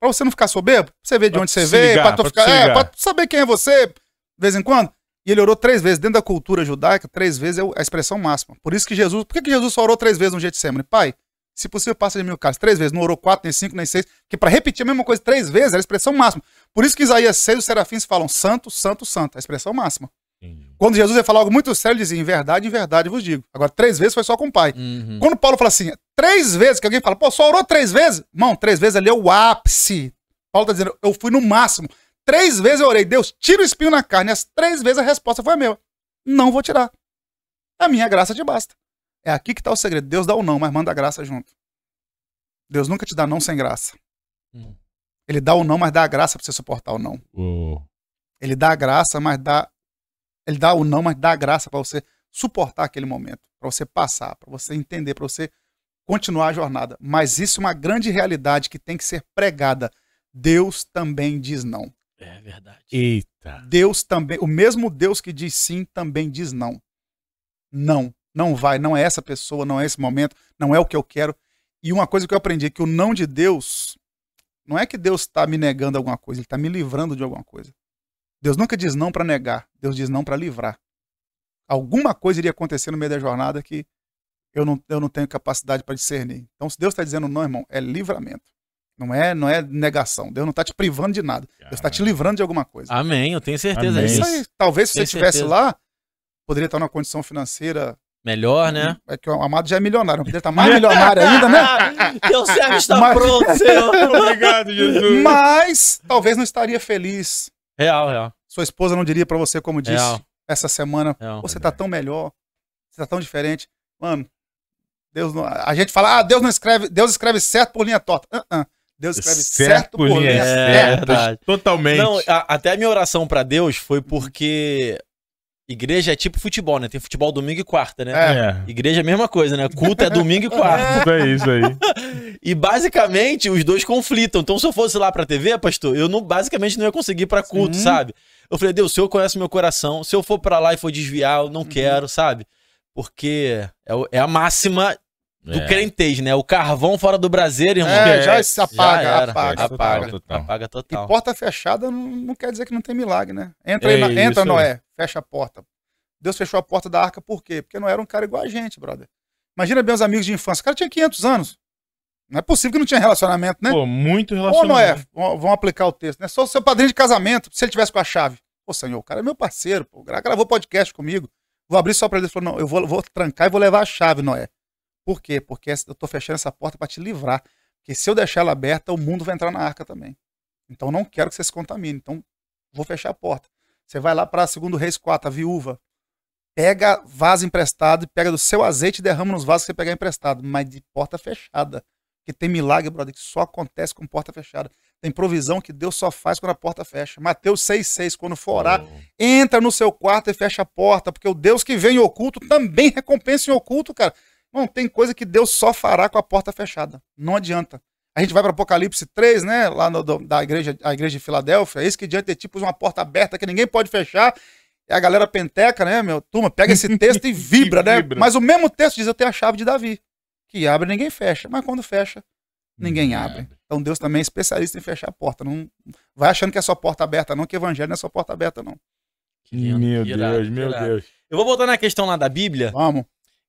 para você não ficar soberbo, pra você ver de Pra onde você veio, pra tu pra ficar, é, pra saber quem é você, de vez em quando. E ele orou três vezes. Dentro da cultura judaica, três vezes é a expressão máxima. Por isso que Jesus. Por que, que Jesus só orou três vezes no Getsemane? Pai, se possível, passa de mil casos. Três vezes. Não orou quatro, nem cinco, nem seis. Porque para repetir a mesma coisa três vezes era a expressão máxima. Por isso que Isaías 6, os serafins falam santo, santo, santo. A expressão máxima. Quando Jesus ia falar algo muito sério, ele dizia: em verdade, em verdade vos digo. Agora, três vezes foi só com o pai. Uhum. Quando Paulo fala assim, três vezes, que alguém fala, pô, só orou três vezes? Irmão, três vezes ali é o ápice. Paulo tá dizendo, eu fui no máximo. Três vezes eu orei, Deus, tira o espinho na carne. As três vezes a resposta foi a mesma. Não vou tirar. A minha graça te basta. É aqui que tá o segredo. Deus dá o não, mas manda a graça junto. Deus nunca te dá não sem graça. Hum. Ele dá o não, mas dá a graça pra você suportar o não. Ele dá a graça, mas dá. Ele dá o não, mas dá a graça pra você suportar aquele momento, pra você passar, pra você entender, pra você continuar a jornada. Mas isso é uma grande realidade que tem que ser pregada. Deus também diz não. É verdade. Eita. Deus também, o mesmo Deus que diz sim, também diz não. Não, não vai, não é essa pessoa, não é esse momento, não é o que eu quero. E uma coisa que eu aprendi é que o não de Deus não é que Deus está me negando alguma coisa, ele está me livrando de alguma coisa. Deus nunca diz não para negar, Deus diz não para livrar. Alguma coisa iria acontecer no meio da jornada que eu não, eu não tenho capacidade para discernir. Então, se Deus está dizendo não, irmão, é livramento. Não é, não é negação. Deus não está te privando de nada. Deus está te livrando de alguma coisa. Amém, eu tenho certeza disso. Talvez se Tenho você estivesse lá, poderia estar numa condição financeira. Melhor, né? É que o Amado já é milionário, poderia estar mais milionário ainda, né? Teu servo está Mas- pronto, Senhor. Obrigado, Jesus. Mas talvez não estaria feliz. Real, real. Sua esposa não diria pra você, como disse Real. essa semana: real. você tá tão melhor, você tá tão diferente. Mano, Deus não. A gente fala, ah, Deus não escreve, Deus escreve certo por linha torta. Ah, ah. Deus escreve certo, por linha É, certa. verdade. Totalmente. Não, a- até a minha oração pra Deus foi porque igreja é tipo futebol, né? Tem futebol domingo e quarta, né? É. Igreja é a mesma coisa, né? Culto é domingo e quarta. Aí, isso aí. E basicamente os dois conflitam. Então, se eu fosse lá pra TV, pastor, eu não, basicamente não ia conseguir ir pra culto, Sim. sabe? Eu falei, Deus, o senhor conhece meu coração. Se eu for pra lá e for desviar, eu Uhum. não quero, sabe? Porque é, é a máxima do É. crentez, né? O carvão fora do braseiro, irmão. É, já se apaga, era. apaga, Total, apaga, total. apaga E total. porta fechada não, não quer dizer que não tem milagre, né? Entra, aí É na- isso entra. Noé, fecha a porta. Deus fechou a porta da arca por quê? Porque não era um cara igual a gente, brother. Imagina bem os amigos de infância. O cara tinha 500 anos. Não é possível que não tinha relacionamento, né? Pô, muito Ô, relacionamento. Noé, vão aplicar o texto, né? Sou seu padrinho de casamento, se ele tivesse com a chave. Pô, senhor, o cara é meu parceiro, pô. O cara gravou podcast comigo. Vou abrir só pra ele. Ele falou, não, eu vou, vou trancar e vou levar a chave, Noé. Por quê? Porque eu tô fechando essa porta pra te livrar. Porque se eu deixar ela aberta, o mundo vai entrar na arca também. Então não quero que você se contamine. Então vou fechar a porta. Você vai lá pra segundo Reis 4, a viúva. Pega vaso emprestado e pega do seu azeite e derrama nos vasos que você pegar emprestado. Mas de porta fechada. Porque tem milagre, brother, que só acontece com porta fechada. Tem provisão que Deus só faz quando a porta fecha. Mateus 6,6, quando for orar, entra no seu quarto e fecha a porta, porque o Deus que vem em oculto também recompensa em oculto, cara. Não, tem coisa que Deus só fará com a porta fechada. Não adianta. A gente vai para Apocalipse 3, né? Lá no, do- da igreja, a igreja de Filadélfia. Eis que diante de ti pus uma porta aberta que ninguém pode fechar. E a galera penteca, né, meu? Turma, pega esse texto e vibra, né? vibra. Mas o mesmo texto diz: Eu tenho a chave de Davi. Que abre, ninguém fecha. Mas quando fecha, ninguém Ninguém abre. abre. Então Deus também é especialista em fechar a porta. Não vai achando que é só porta aberta, não, que evangelho não é só porta aberta, não. Que lindo, Meu Deus, meu irado. Deus. Eu vou voltar na questão lá da Bíblia, Vamos.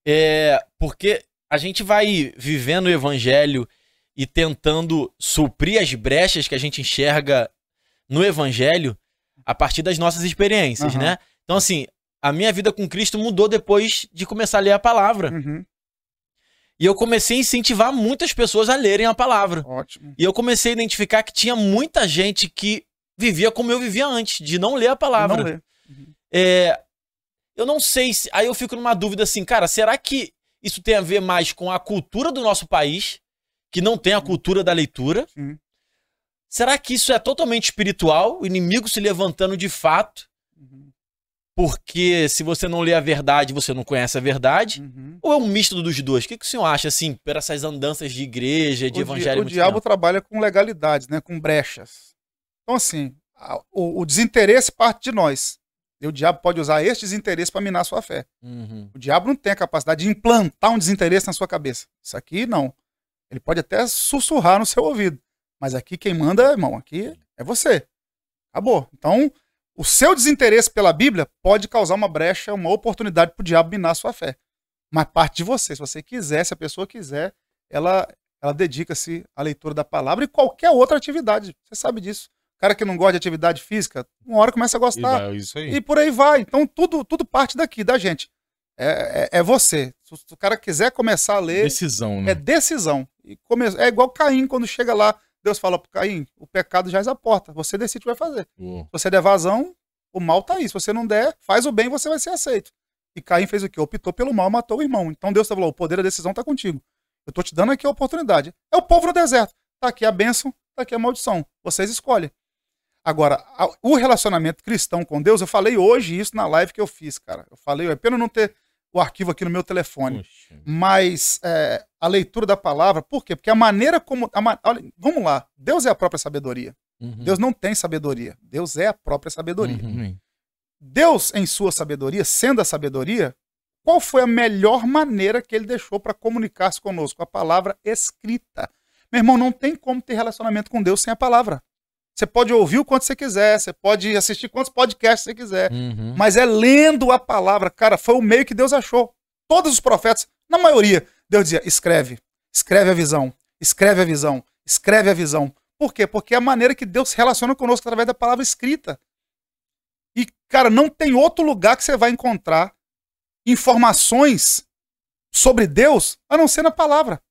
É, porque a gente vai vivendo o evangelho e tentando suprir as brechas que a gente enxerga no evangelho a partir das nossas experiências, Aham. né? Então, assim, a minha vida com Cristo mudou depois de começar a ler a palavra. Uhum, E eu comecei a incentivar muitas pessoas a lerem a palavra. ótimo. E eu comecei a identificar que tinha muita gente que vivia como eu vivia antes, de não ler a palavra. Não lê. É, eu não sei se. Aí eu fico numa dúvida assim, cara, será que isso tem a ver mais com a cultura do nosso país, que não tem a cultura da leitura? Sim. Será que isso é totalmente espiritual, o inimigo se levantando de fato Uhum. porque se você não lê a verdade, você não conhece a verdade? Uhum. Ou é um misto dos dois? O que, que o senhor acha, assim, por essas andanças de igreja, de o, evangelho? di- o diabo tempo? trabalha com legalidades, né? Com brechas. Então, assim, a- o, o desinteresse parte de nós. E o diabo pode usar este desinteresse para minar a sua fé. Uhum. O diabo não tem a capacidade de implantar um desinteresse na sua cabeça. Isso aqui não. Ele pode até sussurrar no seu ouvido. Mas aqui quem manda, irmão, aqui é você. Acabou. Então, o seu desinteresse pela Bíblia pode causar uma brecha, uma oportunidade para o diabo minar a sua fé. Mas parte de você. Se você quiser, se a pessoa quiser, ela, ela dedica-se à leitura da palavra e qualquer outra atividade. Você sabe disso. Cara que não gosta de atividade física, uma hora começa a E gostar. vai, isso aí. E por aí vai. Então tudo, tudo parte daqui, da gente. É, é, é você. Se o cara quiser começar a ler, Decisão, né? é decisão. E come... É igual Caim, quando chega lá, Deus fala pro Caim, o pecado já à porta. Você decide o que vai fazer. Se você der vazão, o mal tá aí. Se você não der, faz o bem, você vai ser aceito. E Caim fez o quê? Optou pelo mal, matou o irmão. Então Deus falou: o poder da decisão tá contigo. Eu tô te dando aqui a oportunidade. É o povo no deserto. Tá aqui a bênção, tá aqui a maldição. Vocês escolhem. Agora, o relacionamento cristão com Deus, eu falei hoje isso na live que eu fiz, cara. Eu falei, é pena não ter o arquivo aqui no meu telefone. Mas é, a leitura da palavra, por quê? Porque a maneira como. a olha, vamos lá, Deus é a própria sabedoria. Uhum. Deus não tem sabedoria. Deus é a própria sabedoria. Uhum. Deus, em sua sabedoria, sendo a sabedoria, qual foi a melhor maneira que ele deixou para comunicar-se conosco? A palavra escrita. Meu irmão, não tem como ter relacionamento com Deus sem a palavra. Você pode ouvir o quanto você quiser, você pode assistir quantos podcasts você quiser, Uhum. mas é lendo a palavra. Cara, foi o meio que Deus achou. Todos os profetas, na maioria, Deus dizia: escreve, escreve a visão, escreve a visão, escreve a visão. Por quê? Porque é a maneira que Deus se relaciona conosco através da palavra escrita. E, cara, não tem outro lugar que você vai encontrar informações sobre Deus a não ser na palavra.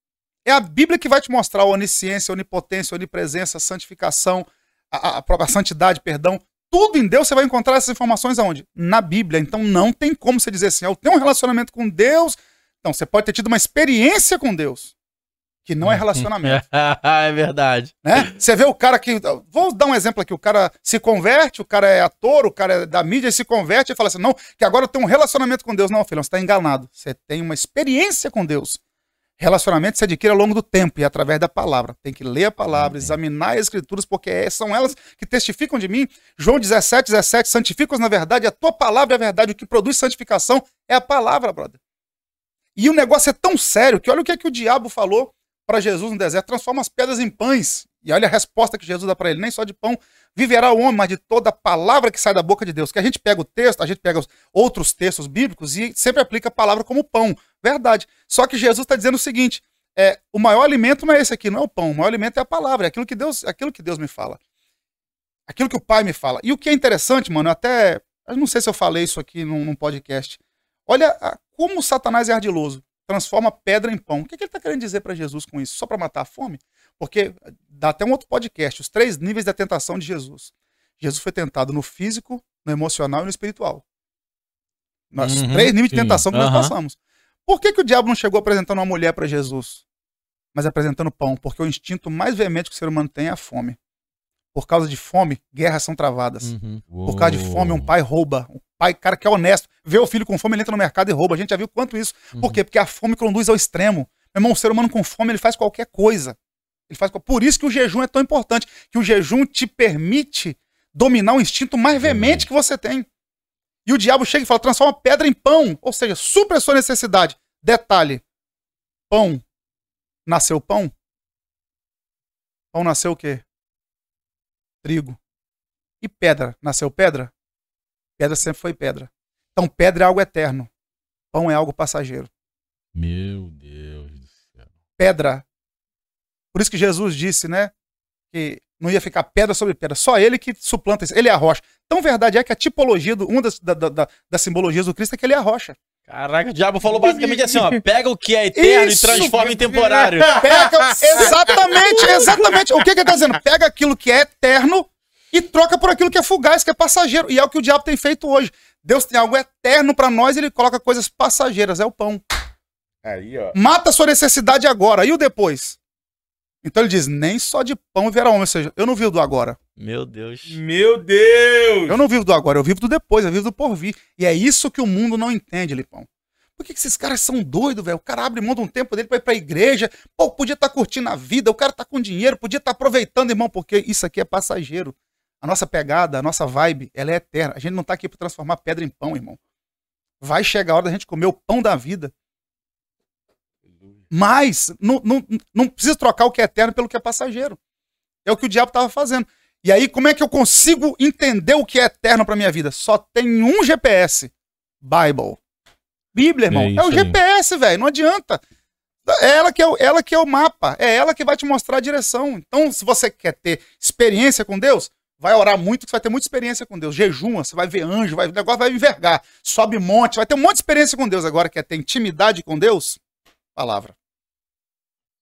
É a Bíblia que vai te mostrar a onisciência, a onipotência, a onipresença, a santificação, a, a- própria santidade, perdão. Tudo em Deus você vai encontrar essas informações aonde? Na Bíblia. Então não tem como você dizer assim, eu tenho um relacionamento com Deus. Então você pode ter tido uma experiência com Deus, que não é relacionamento é verdade. né? Você vê o cara que. Vou dar um exemplo aqui: o cara se converte, o cara é ator, o cara é da mídia e se converte e fala assim: não, que agora eu tenho um relacionamento com Deus. Não, filhão, você está enganado. Você tem uma experiência com Deus. Relacionamento se adquire ao longo do tempo e através da palavra. Tem que ler a palavra, examinar as escrituras, porque é- são elas que testificam de mim. João 17, 17, santificam-os na verdade, a tua palavra é a verdade. O que produz santificação é a palavra, brother. E o negócio é tão sério que olha o que, é que o diabo falou para Jesus no deserto: transforma as pedras em pães. E olha a resposta que Jesus dá para ele: nem só de pão viverá o homem, mas de toda palavra que sai da boca de Deus. Que a gente pega o texto, a gente pega os outros textos bíblicos e sempre aplica a palavra como pão. Verdade. Só que Jesus está dizendo o seguinte: é, o maior alimento não é esse aqui, não é o pão. O maior alimento é a palavra, é aquilo que Deus, aquilo que Deus me fala. Aquilo que o Pai me fala. E o que é interessante, mano, eu até. Eu não sei se eu falei isso aqui num, num podcast. Olha a- como Satanás é ardiloso. Transforma pedra em pão. O que, que ele está querendo dizer para Jesus com isso? Só para matar a fome? Porque dá até um outro podcast, os três níveis da tentação de Jesus. Jesus foi tentado no físico, no emocional e no espiritual. Nós, Uhum, três níveis de sim, tentação que nós aham. passamos. Por que, que o diabo não chegou apresentando uma mulher para Jesus, mas apresentando pão? Porque o instinto mais veemente que o ser humano tem é a fome. Por causa de fome, guerras são travadas. Uhum. Por causa de fome, um pai rouba. Um pai, cara que é honesto, vê o filho com fome, ele entra no mercado e rouba. A gente já viu quanto isso. Por quê? Porque a fome conduz ao extremo. Meu irmão, o ser humano com fome, ele faz qualquer coisa. Ele faz, por isso que o jejum é tão importante, que o jejum te permite dominar o instinto mais veemente que você tem. E o diabo chega e fala: transforma pedra em pão, ou seja, supra a sua necessidade. Detalhe: pão. Nasceu pão? Pão nasceu o quê? Trigo. E pedra? Nasceu pedra? Pedra sempre foi pedra. Então, pedra é algo eterno. Pão é algo passageiro. Meu Deus do céu. Pedra. Por isso que Jesus disse, né? Que não ia ficar pedra sobre pedra. Só ele que suplanta isso. Ele é a rocha. Tão verdade é que a tipologia, do, uma das, da, da, da- das simbologias do Cristo é que ele é a rocha. Caraca, o diabo falou basicamente assim, ó. Pega o que é eterno Isso! e transforma em temporário. Pega, exatamente, exatamente. O que, que ele tá dizendo? Pega aquilo que é eterno e troca por aquilo que é fugaz, que é passageiro. E é o que o diabo tem feito hoje. Deus tem algo eterno pra nós e ele coloca coisas passageiras. É o pão. Aí, ó. Mata a sua necessidade agora. E o depois? Então ele diz: nem só de pão viverá homem. Ou seja, eu não vivo do agora. Meu Deus. Meu Deus! Eu não vivo do agora, eu vivo do depois, eu vivo do porvir. E é isso que o mundo não entende, Lipão. Por que, que esses caras são doidos, velho? O cara abre mão de um tempo dele pra ir pra igreja. Pô, podia estar curtindo a vida, o cara tá com dinheiro, podia estar aproveitando, irmão, porque isso aqui é passageiro. A nossa pegada, a nossa vibe, ela é eterna. A gente não tá aqui pra transformar pedra em pão, irmão. Vai chegar a hora da gente comer o pão da vida. Mas não, não, não precisa trocar o que é eterno pelo que é passageiro. É o que o diabo estava fazendo. E aí, como é que eu consigo entender o que é eterno para minha vida? Só tem um GPS: Bible. Bíblia, irmão. É É, o aí. GPS, velho. Não adianta. É ela, que é, o- ela que é o mapa. É ela que vai te mostrar a direção. Então, se você quer ter experiência com Deus, vai orar muito, que você vai ter muita experiência com Deus. Jejuma, você vai ver anjo, vai, o negócio vai envergar. Sobe monte, vai ter um monte de experiência com Deus. Agora, quer ter intimidade com Deus? Palavra.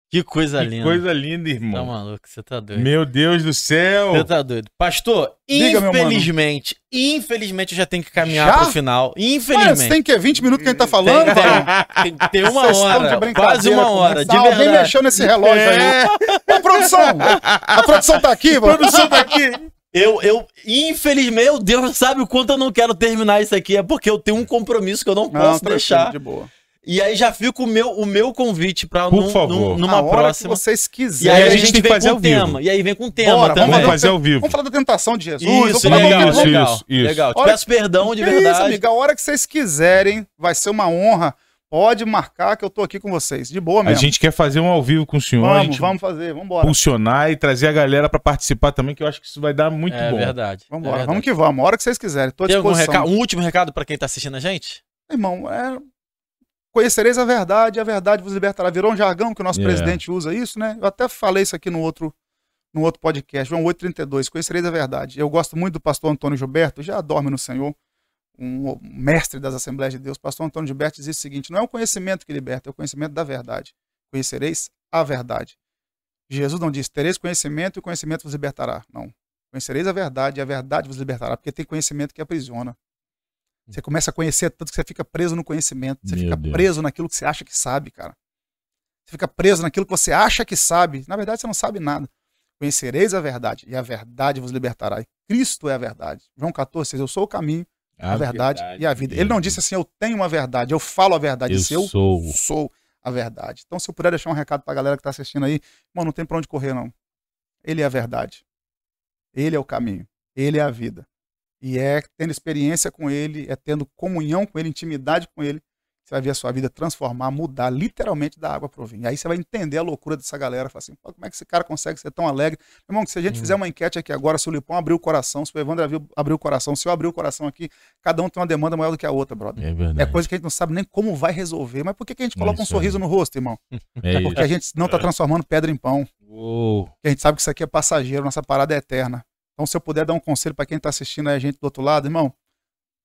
Que coisa Que linda. coisa linda, Tá irmão. maluco, você tá doido. Meu Deus do céu! Você tá doido. Pastor, Diga, infelizmente, infelizmente eu já tenho que caminhar Já? pro final. Infelizmente. tem que 20 minutos que a gente tá falando? tem, tem, tem uma Vocês hora, quase uma hora, de Tá, Alguém verdade. mexeu nesse relógio É. aí. Ô, produção! A produção tá aqui, A mano. produção tá aqui. Eu, eu, infelizmente, meu Deus, sabe o quanto eu não quero terminar isso aqui? É porque eu tenho um compromisso que eu não posso tranquilo, deixar. de boa. E aí já fica o meu, o meu convite pra Por num- favor. num- numa a hora próxima. que vocês E quiserem. aí a a gente gente tem que vem fazer com ao o vivo. tema. E aí vem com o tema Bora, também. Vamos Vamos fazer ao vivo. Vamos falar da tentação de Jesus. Isso, vamos falar legal, vamos- vamos- legal, isso, isso. legal. Te Olha- peço perdão de Que verdade. isso, amiga. A hora que vocês quiserem, vai ser uma honra. Pode marcar que eu tô aqui com vocês. De boa A mesmo. gente quer fazer um ao vivo com o senhor. a vamos, gente vamos fazer. Vamos embora. Funcionar e trazer a galera pra participar também, que eu acho que isso vai dar muito é bom. verdade. Vamos é embora. verdade. vamos que vamos. A hora que vocês quiserem. Tô à Tem algum recado, um último recado pra quem tá assistindo a gente? Irmão, é... conhecereis a verdade, a verdade vos libertará. Virou um jargão que o nosso Yeah. presidente usa isso, né? Eu até falei isso aqui no outro, no outro podcast, João 8,32. Conhecereis a verdade. Eu gosto muito do pastor Antônio Gilberto, já dorme no Senhor, um mestre das Assembleias de Deus. Pastor Antônio Gilberto diz o seguinte: não é o conhecimento que liberta, é o conhecimento da verdade. Conhecereis a verdade. Jesus não diz, tereis conhecimento e o conhecimento vos libertará. Não. Conhecereis a verdade e a verdade vos libertará, porque tem conhecimento que aprisiona. Você começa a conhecer tanto que você fica preso no conhecimento. Você Meu fica Deus. preso naquilo que você acha que sabe, cara. Você fica preso naquilo que você acha que sabe. Na verdade, você não sabe nada. Conhecereis a verdade, e a verdade vos libertará. E Cristo é a verdade. João 14, diz, eu sou o caminho, a, verdade, e a vida. Ele não disse assim, eu tenho uma verdade, eu falo a verdade. Eu eu sou. sou a verdade. Então, se eu puder deixar um recado pra galera que tá assistindo aí, mano, não tem pra onde correr, não. Ele é a verdade. Ele é o caminho. Ele é a vida. E é tendo experiência com ele, é tendo comunhão com ele, intimidade com ele, você vai ver a sua vida transformar, mudar literalmente da água pro vinho. Aí você vai entender a loucura dessa galera. Fala assim, "Pô, como é que esse cara consegue ser tão alegre? Irmão, que se a gente Hum. fizer uma enquete aqui agora, se o Lipão abriu o coração, se o Evandro abriu, abriu o coração, se eu abrir o coração aqui, cada um tem uma demanda maior do que a outra, brother. É verdade. É coisa que a gente não sabe nem como vai resolver. Mas por que, que a gente É coloca um isso sorriso no rosto, irmão? É É porque a gente não tá transformando pedra em pão. Uou. Porque a gente sabe que isso aqui é passageiro, nossa parada é eterna. Então, se eu puder dar um conselho para quem tá assistindo aí a gente do outro lado, irmão,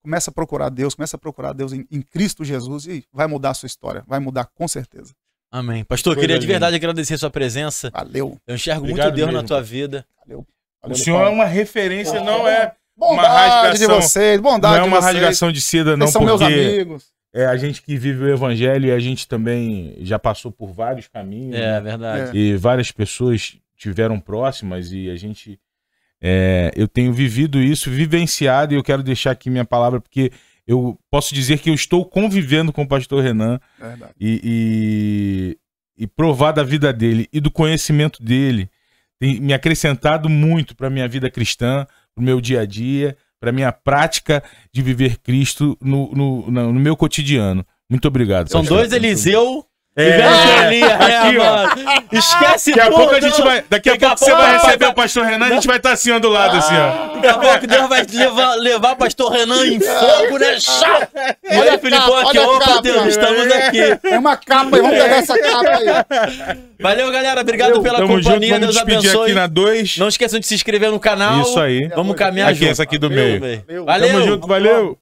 começa a procurar Deus, começa a procurar Deus em, em Cristo Jesus e vai mudar a sua história. Vai mudar com certeza. Amém. Pastor, Coisa queria de linda. verdade agradecer a sua presença. Valeu. Eu enxergo Obrigado muito Deus na mesmo, tua cara. vida. Valeu. O Valeu, senhor é Lipão. uma referência, não é, Bondade rasgação. de vocês, não bondade é uma de rasgação de seda, não, Vocês são meus porque amigos. é a gente que vive o evangelho e a gente também já passou por vários caminhos. É, né? verdade. E várias pessoas tiveram próximas e a gente. É, eu tenho vivido isso, vivenciado, e eu quero deixar aqui minha palavra, porque eu posso dizer que eu estou convivendo com o pastor Renan Verdade. e, e, e provar da vida dele e do conhecimento dele tem me acrescentado muito para minha vida cristã, para o meu dia a dia, para minha prática de viver Cristo no, no, no- no meu cotidiano. Muito obrigado. São pastor. dois Eliseu É, vivendo ali, é, aqui, ó. mano. Esquece Daqui a pouco a gente vai. Daqui a Daqui a pouco você vai vai- receber o pastor Renan, a gente vai estar assim ó, do lado, assim, ó. Daqui a pouco Deus vai levar, levar pastor Renan em fogo, né? Chá! E Olha Filipão, aqui, opa, capa. Deus, estamos aqui. Tem uma capa aí, vamos pegar essa capa aí. Valeu, galera. Obrigado Valeu. pela Tamo junto, companhia. vamos Deus despedir abençoe. aqui na 2. Não esqueçam de se inscrever no canal. Isso aí. Vamos caminhar Aqui, junto. essa aqui do meio. Valeu. Valeu. Tamo junto, valeu.